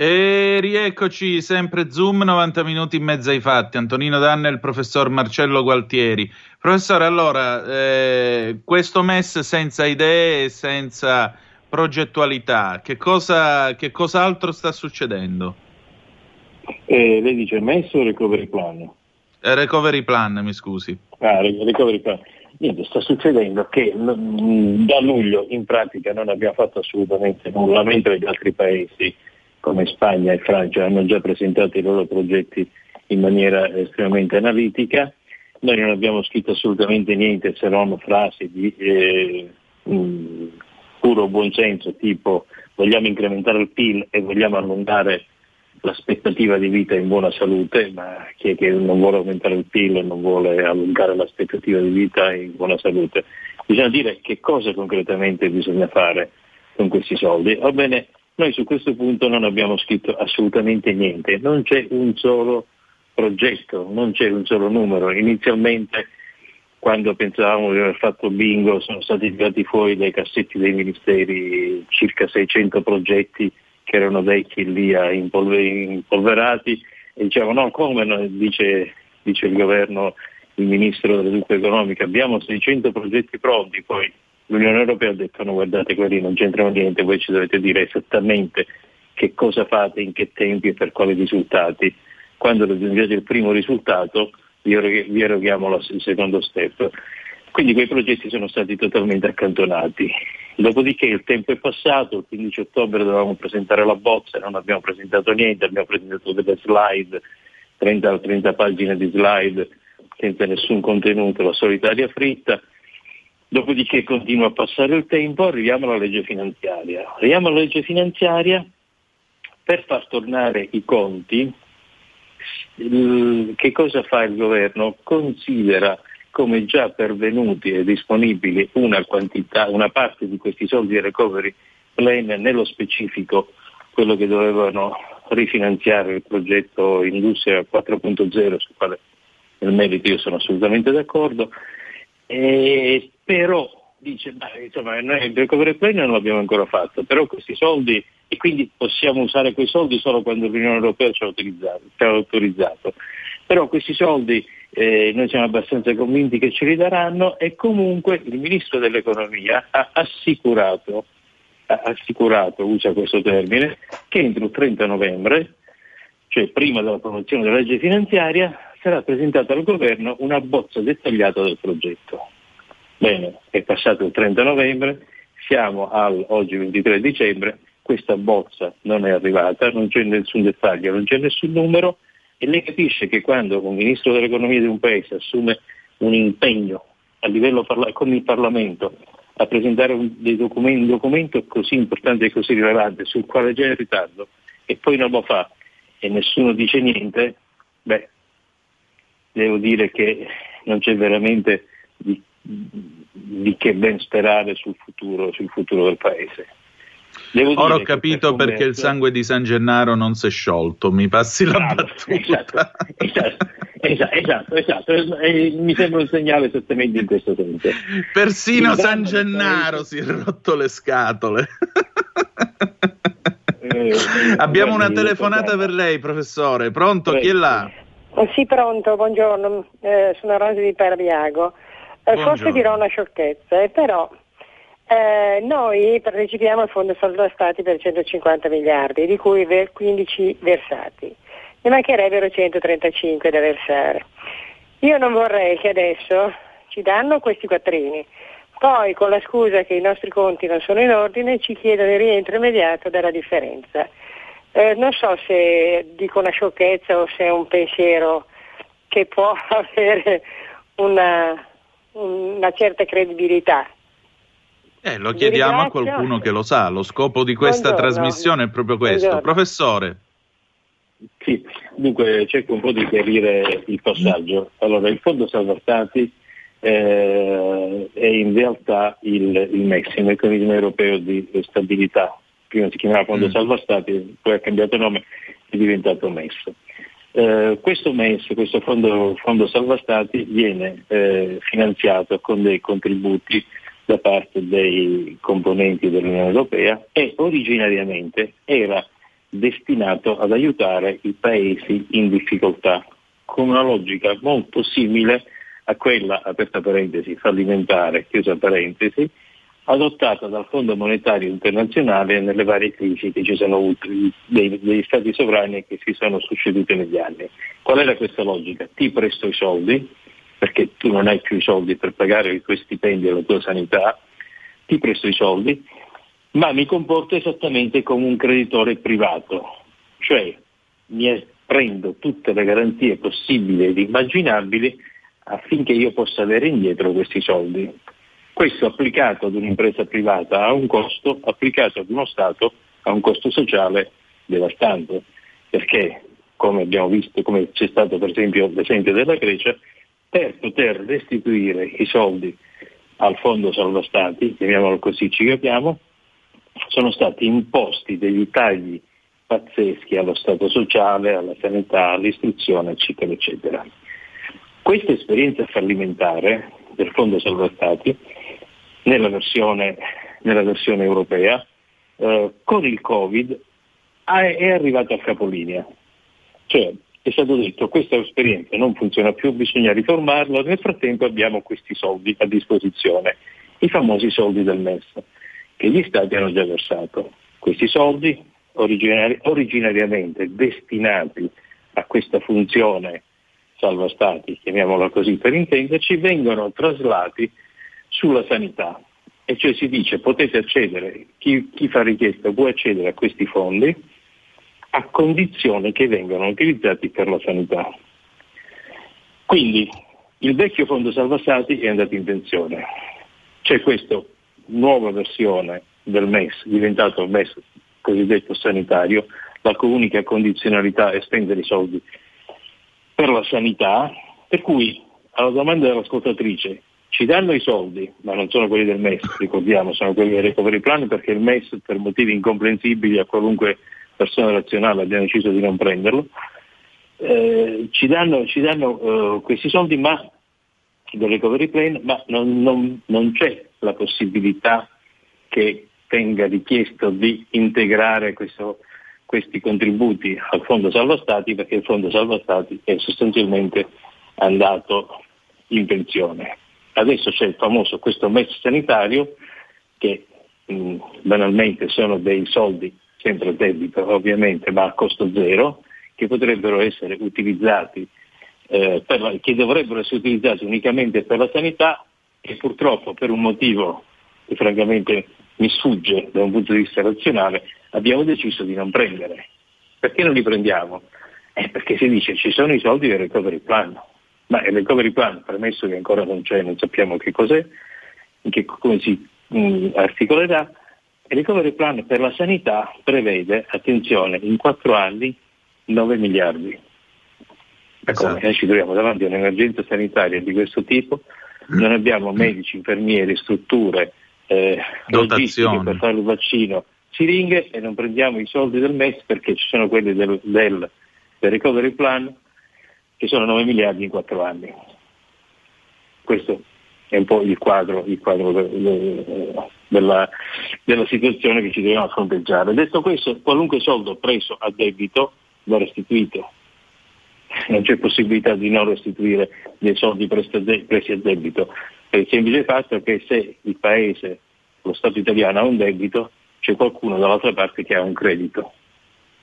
E rieccoci sempre Zoom 90 minuti in mezzo ai fatti. Antonino Danna e il professor Marcello Gualtieri. Professore, allora, eh, questo MES senza idee e senza progettualità, che cosa, che cos'altro sta succedendo? Eh, lei dice MES o recovery plan? Eh, recovery plan, mi scusi. Ah, re- recovery plan. Niente, sta succedendo che da luglio in pratica non abbiamo fatto assolutamente nulla, mentre gli altri paesi come Spagna e Francia hanno già presentato i loro progetti in maniera estremamente analitica. Noi non abbiamo scritto assolutamente niente se non frasi di eh, puro buonsenso, tipo vogliamo incrementare il PIL e vogliamo allungare l'aspettativa di vita in buona salute, ma chi è che non vuole aumentare il PIL e non vuole allungare l'aspettativa di vita in buona salute? Bisogna dire che cosa concretamente bisogna fare con questi soldi. Va bene, noi su questo punto non abbiamo scritto assolutamente niente, non c'è un solo progetto, non c'è un solo numero. Inizialmente quando pensavamo di aver fatto bingo sono stati tirati fuori dai cassetti dei ministeri circa 600 progetti che erano vecchi lì impolverati. E dicevano no come dice, dice il governo, il ministro dello sviluppo economico, abbiamo 600 progetti pronti, poi l'Unione Europea ha detto no guardate quelli non c'entrano niente, voi ci dovete dire esattamente che cosa fate, in che tempi e per quali risultati. Quando raggiungete il primo risultato vi erog- vi eroghiamo il secondo step. Quindi quei progetti sono stati totalmente accantonati. Dopodiché il tempo è passato, il 15 ottobre dovevamo presentare la bozza, non abbiamo presentato niente, abbiamo presentato delle slide, 30, 30 pagine di slide senza nessun contenuto, la solitaria fritta. Dopodiché continua a passare il tempo, arriviamo alla legge finanziaria. Arriviamo alla legge finanziaria per far tornare i conti. che cosa fa il governo? Considera come già pervenuti e disponibili una quantità, una parte di questi soldi di recovery plan, nello specifico quello che dovevano rifinanziare il progetto Industria 4.0, sul quale nel merito io sono assolutamente d'accordo, e però dice, beh, insomma, noi il recovery plan non l'abbiamo ancora fatto, però questi soldi, e quindi possiamo usare quei soldi solo quando l'Unione Europea ci ha. Ci ha autorizzato. Però questi soldi eh, noi siamo abbastanza convinti che ce li daranno e comunque il Ministro dell'Economia ha assicurato, ha assicurato, usa questo termine, che entro il 30 novembre, cioè prima dell'approvazione della legge finanziaria, sarà presentata al governo una bozza dettagliata del progetto. Bene, è passato il 30 novembre, siamo al oggi 23 dicembre, questa bozza non è arrivata, non c'è nessun dettaglio, non c'è nessun numero e lei capisce che quando un ministro dell'economia di un paese assume un impegno a livello parla- con il Parlamento a presentare un, documenti, un documento così importante e così rilevante sul quale già è in ritardo e poi non lo fa e nessuno dice niente, beh, devo dire che non c'è veramente di, di che ben sperare sul futuro, sul futuro del Paese. Devo Ora ho capito per perché il sangue di San Gennaro non si è sciolto, mi passi la Bravo, battuta. Esatto, esatto, esatto, e mi sembra un segnale esattamente in questo senso. Persino Il San Gennaro si è rotto le scatole. Eh, *laughs* Abbiamo una guardi, telefonata per lei, professore. Pronto? Chi è là? Oh, Sì, pronto, buongiorno, eh, sono Rosa di Parabiago. Eh, forse Buongiorno. dirò una sciocchezza, eh, però eh, noi partecipiamo al Fondo Salva Stati per 150 miliardi, di cui ver- 15 versati. Ne mancherebbero 135 da versare. Io non vorrei che adesso ci danno questi quattrini, poi con la scusa che i nostri conti non sono in ordine ci chiedono il rientro immediato della differenza. Eh, non so se dico una sciocchezza o se è un pensiero che può *laughs* avere una, una certa credibilità. Eh, lo chiediamo a qualcuno che lo sa. Lo scopo di questa Buongiorno. trasmissione è proprio questo. Buongiorno. Professore, Sì, dunque cerco un po' di chiarire il passaggio. Allora, il Fondo Salva Stati eh, è in realtà il, il MES, il Meccanismo Europeo di Stabilità. Prima si chiamava Fondo Mm. Salva Stati, poi ha cambiato nome, è diventato MES. Eh, questo MES, questo fondo, fondo Salva Stati, viene eh, finanziato con dei contributi da parte dei componenti dell'Unione Europea e originariamente era destinato ad aiutare i paesi in difficoltà, con una logica molto simile a quella, aperta parentesi, fallimentare, chiusa parentesi, adottata dal Fondo Monetario Internazionale nelle varie crisi che ci sono dei- degli stati sovrani che si sono succedute negli anni. Qual era questa logica? Ti presto i soldi, perché tu non hai più i soldi per pagare i tuoi stipendi e la tua sanità, ti presto i soldi, ma mi comporto esattamente come un creditore privato, cioè mi prendo tutte le garanzie possibili ed immaginabili affinché io possa avere indietro questi soldi. Questo applicato ad un'impresa privata ha un costo, applicato ad uno Stato ha un costo sociale devastante, perché come abbiamo visto, come c'è stato per esempio l'esempio della Grecia, per poter restituire i soldi al fondo salva stati, chiamiamolo così, ci capiamo, sono stati imposti degli tagli pazzeschi allo Stato sociale, alla sanità, all'istruzione, eccetera, eccetera. Questa esperienza fallimentare del Fondo Salva Stati, nella versione, nella versione europea, eh, con il Covid è arrivata al capolinea. Cioè è stato detto questa esperienza non funziona più, bisogna riformarla, nel frattempo abbiamo questi soldi a disposizione, i famosi soldi del MES, che gli Stati hanno già versato. Questi soldi, originari- originariamente destinati a questa funzione salva stati, chiamiamola così per intenderci, vengono traslati sulla sanità. E cioè si dice potete accedere, chi, chi fa richiesta può accedere a questi fondi a condizione che vengano utilizzati per la sanità. Quindi il vecchio fondo salva stati è andato in pensione. C'è questa nuova versione del MES, diventato MES cosiddetto sanitario, la cui unica condizionalità è spendere i soldi per la sanità, per cui alla domanda dell'ascoltatrice ci danno i soldi, ma non sono quelli del MES, ricordiamo, sono quelli del recovery plan perché il MES per motivi incomprensibili a qualunque persona razionale abbia deciso di non prenderlo, eh, ci danno, ci danno eh, questi soldi ma del recovery plan, ma non, non- non c'è la possibilità che venga richiesto di integrare questo- questi contributi al Fondo Salva Stati perché il Fondo Salva Stati è sostanzialmente andato in pensione. Adesso c'è il famoso questo MES sanitario che mh, banalmente sono dei soldi sempre a debito ovviamente ma a costo zero che potrebbero essere utilizzati eh, la- che dovrebbero essere utilizzati unicamente per la sanità e purtroppo per un motivo che francamente mi sfugge da un punto di vista razionale abbiamo deciso di non prendere. Perché non li prendiamo? Eh, perché si dice ci sono i soldi del recovery plan. Ma il recovery plan, premesso che ancora non c'è, non sappiamo che cos'è, che, come si mh, articolerà, il recovery plan per la sanità prevede, attenzione, in quattro anni 9 miliardi. Ecco, Esatto. noi ci troviamo davanti a un'emergenza sanitaria di questo tipo, non abbiamo medici, infermieri, strutture, eh, logistiche per fare il vaccino, siringhe e non prendiamo i soldi del MES perché ci sono quelli del, del, del recovery plan che sono 9 miliardi in 4 anni. Questo è un po' il quadro, il quadro de- della, della situazione che ci dobbiamo fronteggiare. Detto questo, qualunque soldo preso a debito va restituito. Non c'è possibilità di non restituire dei soldi presi a debito, per il semplice fatto che se il Paese, lo Stato italiano ha un debito, c'è qualcuno dall'altra parte che ha un credito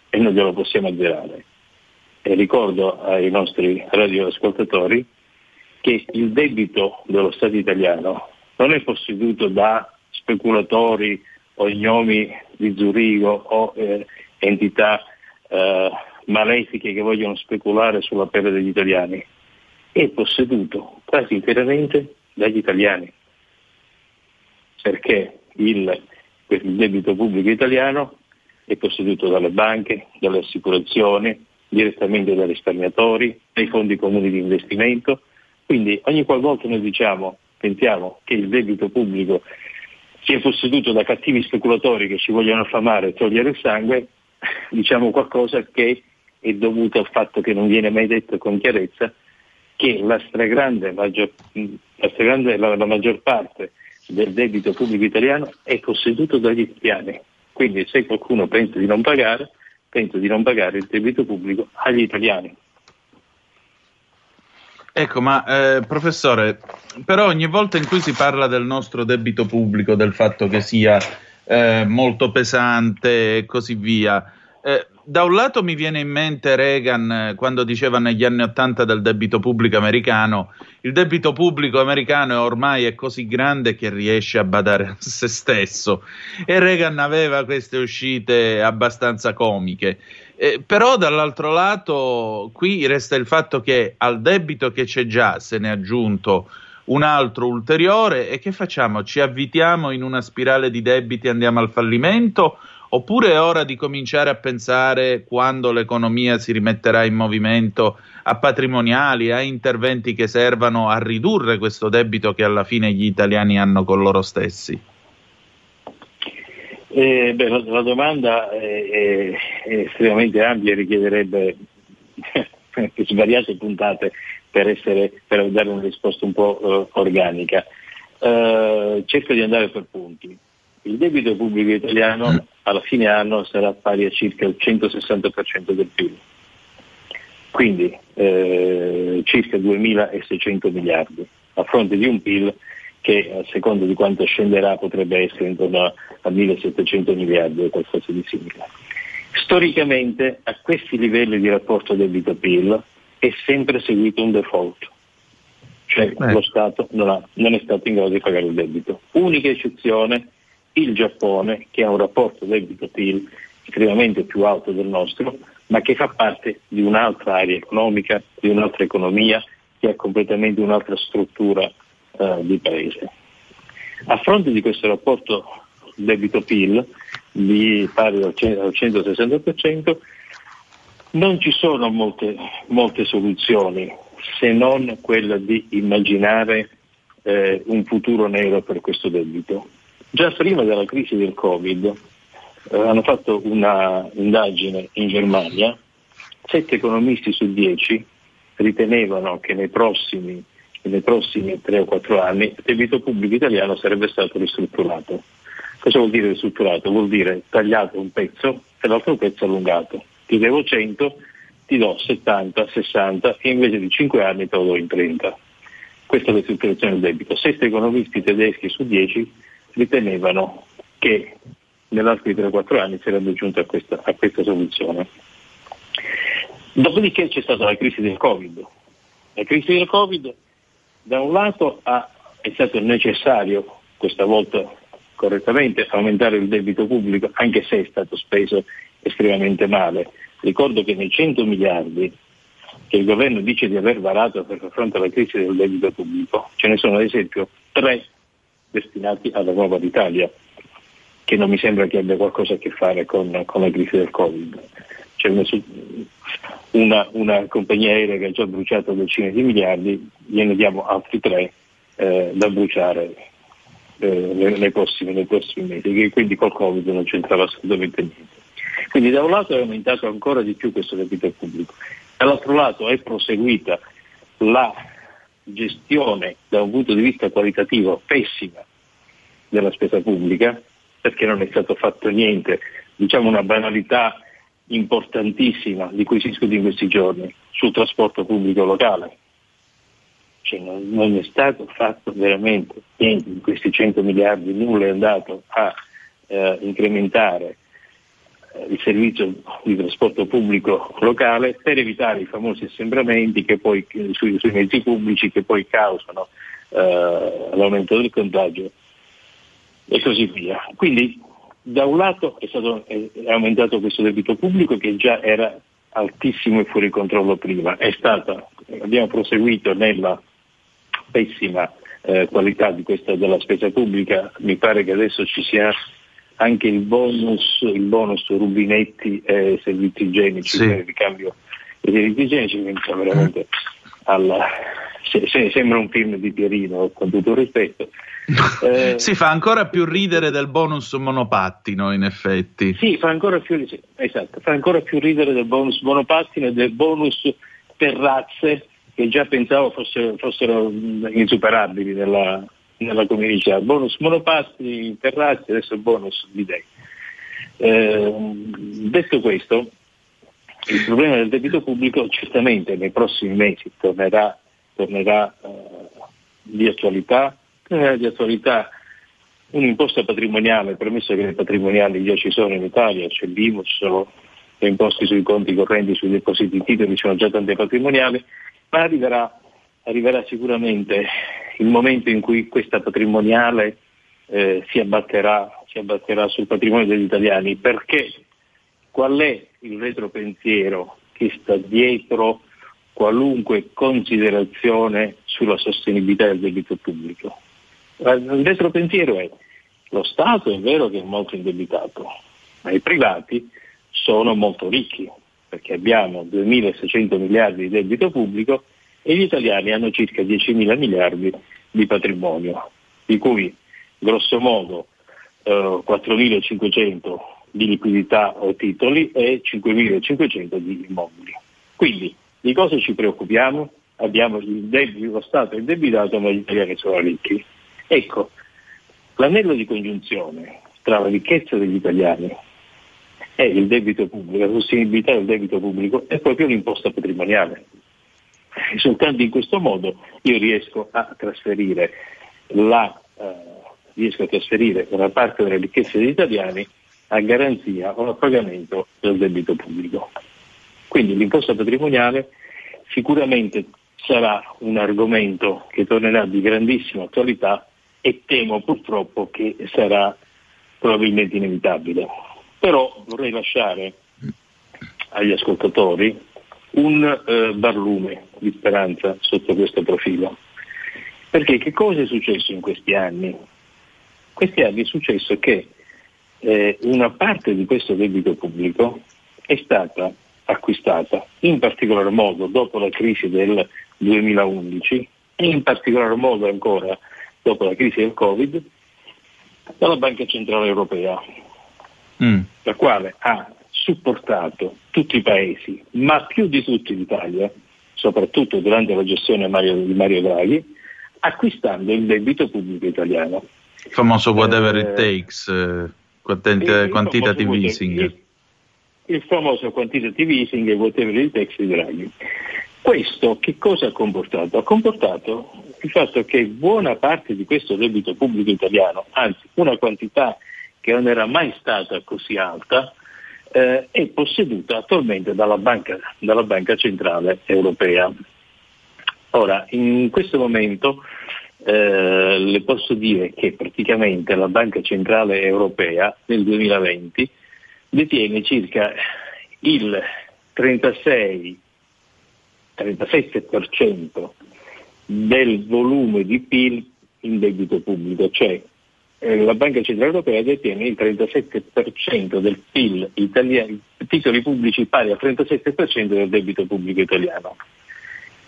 e non glielo possiamo azzerare. E ricordo ai nostri radioascoltatori che il debito dello Stato italiano non è posseduto da speculatori o gnomi di Zurigo o eh, entità eh, malefiche che vogliono speculare sulla pelle degli italiani, è posseduto quasi interamente dagli italiani, perché il, il debito pubblico italiano è posseduto dalle banche, dalle assicurazioni, direttamente dai risparmiatori, dai fondi comuni di investimento, quindi ogni qualvolta noi diciamo, pensiamo che il debito pubblico sia posseduto da cattivi speculatori che ci vogliono affamare e togliere il sangue, *laughs* diciamo qualcosa che è dovuto al fatto che non viene mai detto con chiarezza che la stragrande maggior, la, stragrande, la, la maggior parte del debito pubblico italiano è posseduto dagli italiani. Quindi se qualcuno pensa di non pagare, pensa di non pagare il debito pubblico agli italiani. Ecco, ma eh, professore, però ogni volta in cui si parla del nostro debito pubblico, del fatto che sia eh, molto pesante e così via, eh, da un lato mi viene in mente Reagan eh, quando diceva negli anni Ottanta del debito pubblico americano, il debito pubblico americano ormai è così grande che riesce a badare a se stesso e Reagan aveva queste uscite abbastanza comiche. Eh, però dall'altro lato qui resta il fatto che al debito che c'è già se ne è aggiunto un altro ulteriore e che facciamo? Ci avvitiamo in una spirale di debiti e andiamo al fallimento? Oppure è ora di cominciare a pensare, quando l'economia si rimetterà in movimento, a patrimoniali, a interventi che servano a ridurre questo debito che alla fine gli italiani hanno con loro stessi? Eh, beh, la, la domanda è, è- estremamente ampia e richiederebbe *laughs* svariate puntate per, essere, per dare una risposta un po' eh, organica. Eh, cerco di andare per punti. Il debito pubblico italiano alla fine anno sarà pari a circa il 160% del PIL, quindi eh, circa 2.600 miliardi, a fronte di un PIL che a seconda di quanto scenderà potrebbe essere intorno a, a 1.700 miliardi o qualcosa di simile. Storicamente a questi livelli di rapporto debito-PIL è sempre seguito un default, cioè lo Stato non, ha- non è stato in grado di pagare il debito. Unica eccezione il Giappone che ha un rapporto debito-PIL estremamente più alto del nostro, ma che fa parte di un'altra area economica, di un'altra economia, che ha completamente un'altra struttura eh, di paese. A fronte di questo rapporto debito-PIL di pari al cen- al 160%, non ci sono molte, molte soluzioni se non quella di immaginare eh, un futuro nero per questo debito. Già prima della crisi del Covid eh, hanno fatto una indagine in Germania, sette economisti su dieci ritenevano che nei prossimi, nei prossimi tre o quattro anni il debito pubblico italiano sarebbe stato ristrutturato. Cosa vuol dire ristrutturato? Vuol dire tagliato un pezzo e l'altro pezzo allungato. Ti devo 100, ti do 70, 60 e invece di 5 anni te lo do in 30. Questa è la ristrutturazione del debito. Sette economisti tedeschi su 10 ritenevano che nell'arco di 3-4 anni si sarebbe giunto a questa, a questa soluzione. Dopodiché c'è stata la crisi del Covid. La crisi del Covid da un lato ha- è stato necessario, questa volta correttamente, aumentare il debito pubblico, anche se è stato speso estremamente male. Ricordo che nei 100 miliardi che il governo dice di aver varato per far fronte alla crisi del debito pubblico, ce ne sono ad esempio tre destinati alla nuova d'Italia, che non mi sembra che abbia qualcosa a che fare con, con la crisi del Covid. C'è una, una, una, compagnia aerea che ha già bruciato decine di miliardi, gliene diamo altri tre eh, da bruciare eh, nei, prossimi, nei, prossimi, mesi, che quindi col Covid non c'entrava assolutamente niente. Quindi da un lato è aumentato ancora di più questo debito pubblico, dall'altro lato è proseguita la gestione da un punto di vista qualitativo pessima della spesa pubblica, perché non è stato fatto niente, diciamo una banalità importantissima di cui si discute in questi giorni sul trasporto pubblico locale. Cioè non, non, è stato fatto veramente niente di questi 100 miliardi, nulla è andato a eh, incrementare il servizio di trasporto pubblico locale per evitare i famosi assembramenti poi, sui, sui mezzi pubblici che poi causano eh, l'aumento del contagio e così via. Quindi da un lato è, stato, è, aumentato questo debito pubblico che già era altissimo e fuori controllo prima, stata, abbiamo proseguito nella pessima eh, qualità questa, della spesa pubblica, mi pare che adesso ci sia anche il bonus, il bonus rubinetti e servizi igienici, sì. ricambio dei servizi igienici, quindi veramente alla, se, se, sembra un film di Pierino con tutto il rispetto. *laughs* Eh, si fa ancora più ridere del bonus monopattino in effetti. Sì, fa ancora più, esatto, fa ancora più ridere del bonus monopattino e del bonus terrazze che già pensavo fossero, fossero insuperabili nella, nella comunità. Bonus monopattini, terrazze, adesso bonus bidei. Eh, detto questo, il problema del debito pubblico certamente nei prossimi mesi tornerà, tornerà eh, di attualità, tornerà di attualità un'imposta patrimoniale, premesso che le patrimoniali già ci sono in Italia, c'è l'IMU, ci sono le imposte sui conti correnti, sui depositi titoli, ci sono già tante patrimoniali, ma arriverà, arriverà sicuramente il momento in cui questa patrimoniale eh, si, abbatterà, si abbatterà sul patrimonio degli italiani, perché qual è il retropensiero che sta dietro qualunque considerazione sulla sostenibilità del debito pubblico. Il retropensiero è lo Stato è vero che è molto indebitato, ma i privati sono molto ricchi, perché abbiamo 2.600 miliardi di debito pubblico e gli italiani hanno circa 10.000 miliardi di patrimonio, di cui grosso modo eh, 4.500 di liquidità o titoli e 5.500 di immobili. Quindi di cosa ci preoccupiamo? Abbiamo debito, lo Stato indebitato ma gli italiani sono ricchi. Ecco, l'anello di congiunzione tra la ricchezza degli italiani e il debito pubblico, la sostenibilità del debito pubblico è proprio l'imposta patrimoniale. E *laughs* soltanto in questo modo io riesco a trasferire, la, eh, riesco a trasferire una parte delle ricchezze degli italiani a garanzia o a pagamento del debito pubblico. Quindi l'imposta patrimoniale sicuramente sarà un argomento che tornerà di grandissima attualità e temo purtroppo che sarà probabilmente inevitabile. Però vorrei lasciare agli ascoltatori un eh, barlume di speranza sotto questo profilo. Perché che cosa è successo in questi anni? Questi anni è successo che eh, una parte di questo debito pubblico è stata acquistata, in particolar modo dopo la crisi del 2011 e in particolar modo ancora dopo la crisi del Covid, dalla Banca Centrale Europea, mm. la quale ha supportato tutti i paesi, ma più di tutti l'Italia, soprattutto durante la gestione Mario, di Mario Draghi, acquistando il debito pubblico italiano. Il famoso whatever eh, it takes, eh, quantitative, quantitative easing. Il, il famoso quantitative easing e whatever it takes di Draghi. Questo che cosa ha comportato? Ha comportato il fatto che buona parte di questo debito pubblico italiano, anzi una quantità che non era mai stata così alta, eh, è posseduta attualmente dalla banca, dalla banca, Centrale Europea. Ora, in questo momento eh, le posso dire che praticamente la Banca Centrale Europea nel 2020 detiene circa il 36 37% del volume di PIL in debito pubblico, cioè eh, la Banca Centrale Europea detiene il 37% del PIL italiano, titoli pubblici pari al 37% del debito pubblico italiano.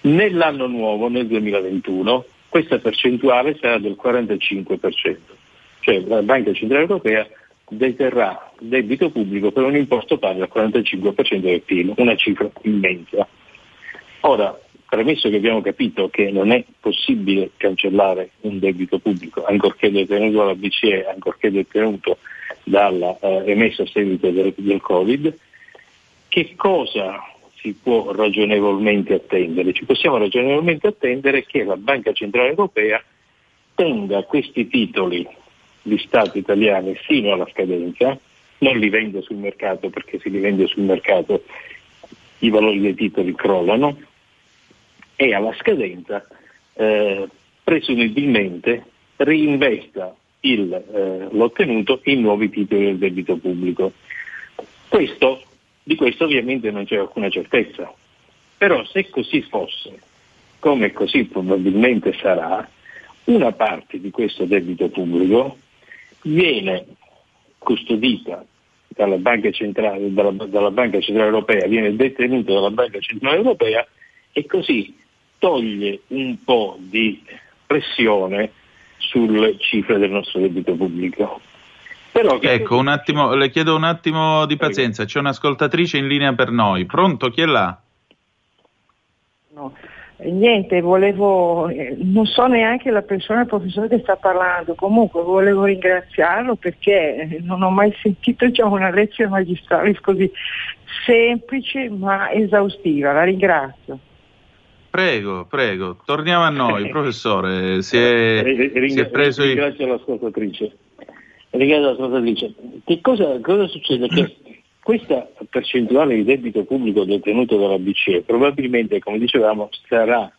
Nell'anno nuovo, nel 2021, questa percentuale sarà del 45%, cioè la Banca Centrale Europea deterrà debito pubblico per un importo pari al 45% del PIL, una cifra immensa. Ora, premesso che abbiamo capito che non è possibile cancellare un debito pubblico, ancorché detenuto dalla BCE, ancorché detenuto dalla, eh, emesso a seguito del, del Covid, che cosa si può ragionevolmente attendere? Ci possiamo ragionevolmente attendere che la Banca Centrale Europea tenga questi titoli di Stato italiani fino alla scadenza, non li vende sul mercato perché se li vende sul mercato i valori dei titoli crollano e alla scadenza eh, presumibilmente reinvesta il, eh, l'ottenuto in nuovi titoli del debito pubblico. Questo, di questo ovviamente non c'è alcuna certezza, però se così fosse, come così probabilmente sarà, una parte di questo debito pubblico viene custodita dalla Banca Centrale, dalla, dalla Banca Centrale Europea, viene detenuta dalla Banca Centrale Europea e così toglie un po' di pressione sulle cifre del nostro debito pubblico. Però ecco, un attimo, le chiedo un attimo di pazienza, c'è un'ascoltatrice in linea per noi. Pronto, chi è là? No. Niente, volevo, eh, non so neanche la persona, il professore che sta parlando, comunque volevo ringraziarlo perché non ho mai sentito diciamo, una lezione magistrale così semplice ma esaustiva, la ringrazio. Prego, prego, torniamo a noi, *laughs* professore. Si è, Ring- si è preso ringrazio i... l'ascoltatrice. Ringrazio l'ascoltatrice. Che cosa, cosa succede? Che questa percentuale di debito pubblico detenuto dalla BCE probabilmente, come dicevamo, sarà,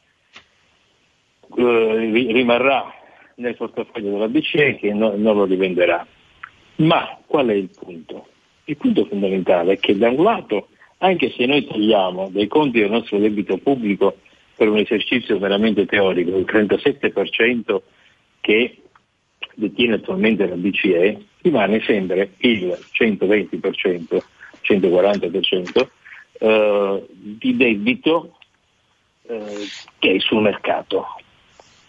eh, rimarrà nel portafoglio della BCE che no, non lo rivenderà. Ma qual è il punto? Il punto fondamentale è che da un lato, anche se noi togliamo dai conti del nostro debito pubblico per un esercizio veramente teorico, il 37% che detiene attualmente la BCE, rimane sempre il 120%, 140% eh, di debito eh, che è sul mercato.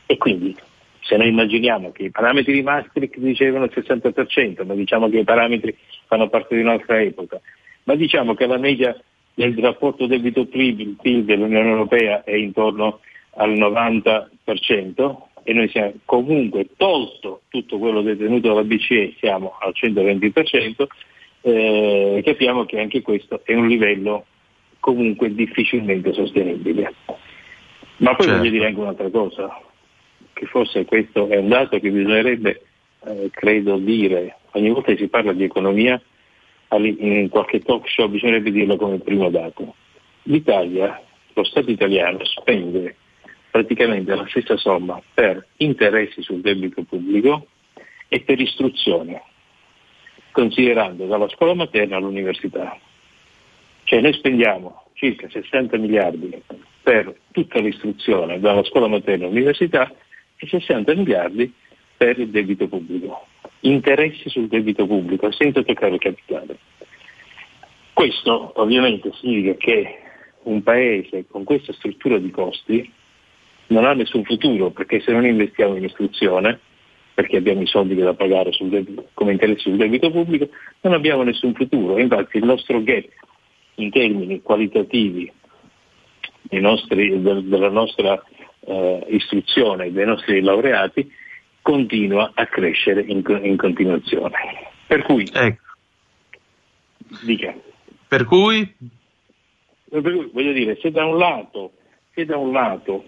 E quindi se noi immaginiamo che i parametri di Maastricht dicevano il 60%, ma diciamo che i parametri fanno parte di un'altra epoca, ma diciamo che la media del rapporto debito-PIL dell'Unione Europea è intorno al 90% e noi siamo comunque tolto tutto quello detenuto dalla BCE, siamo al 120%, eh, capiamo che anche questo è un livello comunque difficilmente sostenibile. Ma poi certo. voglio dire anche un'altra cosa, che forse questo è un dato che bisognerebbe, eh, credo, dire ogni volta che si parla di economia in qualche talk show bisognerebbe dirlo come primo dato. L'Italia, lo Stato italiano spende praticamente la stessa somma per interessi sul debito pubblico e per istruzione, considerando dalla scuola materna all'università. Cioè noi spendiamo circa 60 miliardi per tutta l'istruzione, dalla scuola materna all'università, e 60 miliardi per il debito pubblico interessi sul debito pubblico senza toccare il capitale. Questo ovviamente significa che un paese con questa struttura di costi non ha nessun futuro perché se non investiamo in istruzione, perché abbiamo i soldi da pagare debito, come interessi sul debito pubblico, non abbiamo nessun futuro. Infatti il nostro gap in termini qualitativi nostri, della nostra eh, istruzione, dei nostri laureati, continua a crescere in, in continuazione. Per cui, ecco. dica. Per cui? Per cui voglio dire, se da un lato, se da un lato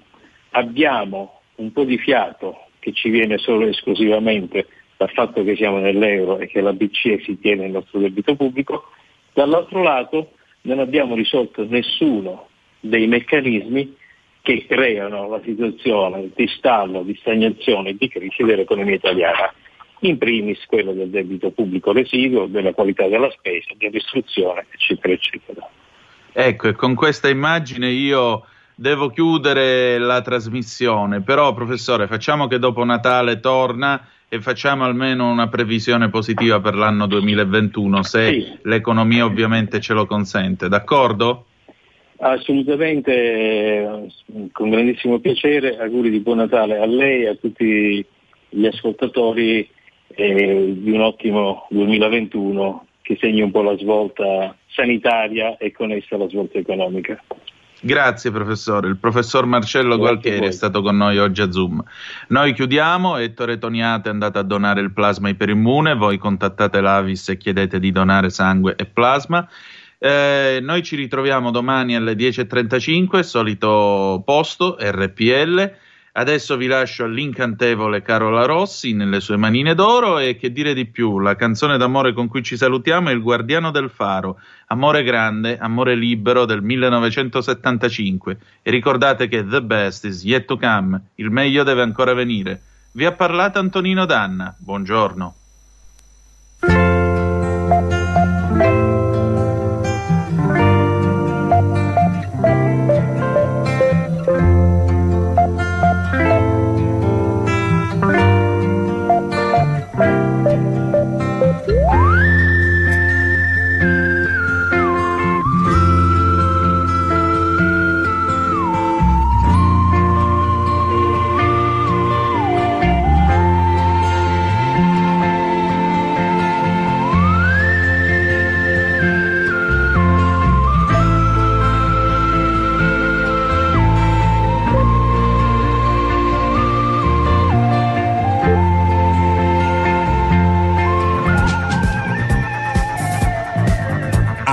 abbiamo un po' di fiato che ci viene solo e esclusivamente dal fatto che siamo nell'euro e che la BCE si tiene il nostro debito pubblico, dall'altro lato non abbiamo risolto nessuno dei meccanismi che creano la situazione di stallo, di stagnazione e di crisi dell'economia italiana, in primis quella del debito pubblico residuo, della qualità della spesa, dell'istruzione, eccetera, eccetera. Ecco, e con questa immagine io devo chiudere la trasmissione, però professore facciamo che dopo Natale torna e facciamo almeno una previsione positiva per l'anno 2021, se Sì. l'economia ovviamente ce lo consente, d'accordo? Assolutamente, eh, con grandissimo piacere, auguri di buon Natale a lei e a tutti gli ascoltatori e di un ottimo 2021 che segni un po' la svolta sanitaria e con essa la svolta economica. Grazie professore, il professor Marcello Grazie Gualtieri è stato con noi oggi a Zoom. Noi chiudiamo, Ettore Toniate è andato a donare il plasma iperimmune, voi contattate l'Avis e chiedete di donare sangue e plasma. Eh, noi ci ritroviamo domani alle 10.35, solito posto, RPL. Adesso vi lascio all'incantevole Carola Rossi nelle sue manine d'oro e che dire di più, la canzone d'amore con cui ci salutiamo è Il Guardiano del Faro, Amore grande, amore libero del 1975 e ricordate che the best is yet to come, il meglio deve ancora venire. Vi ha parlato Antonino Danna, buongiorno.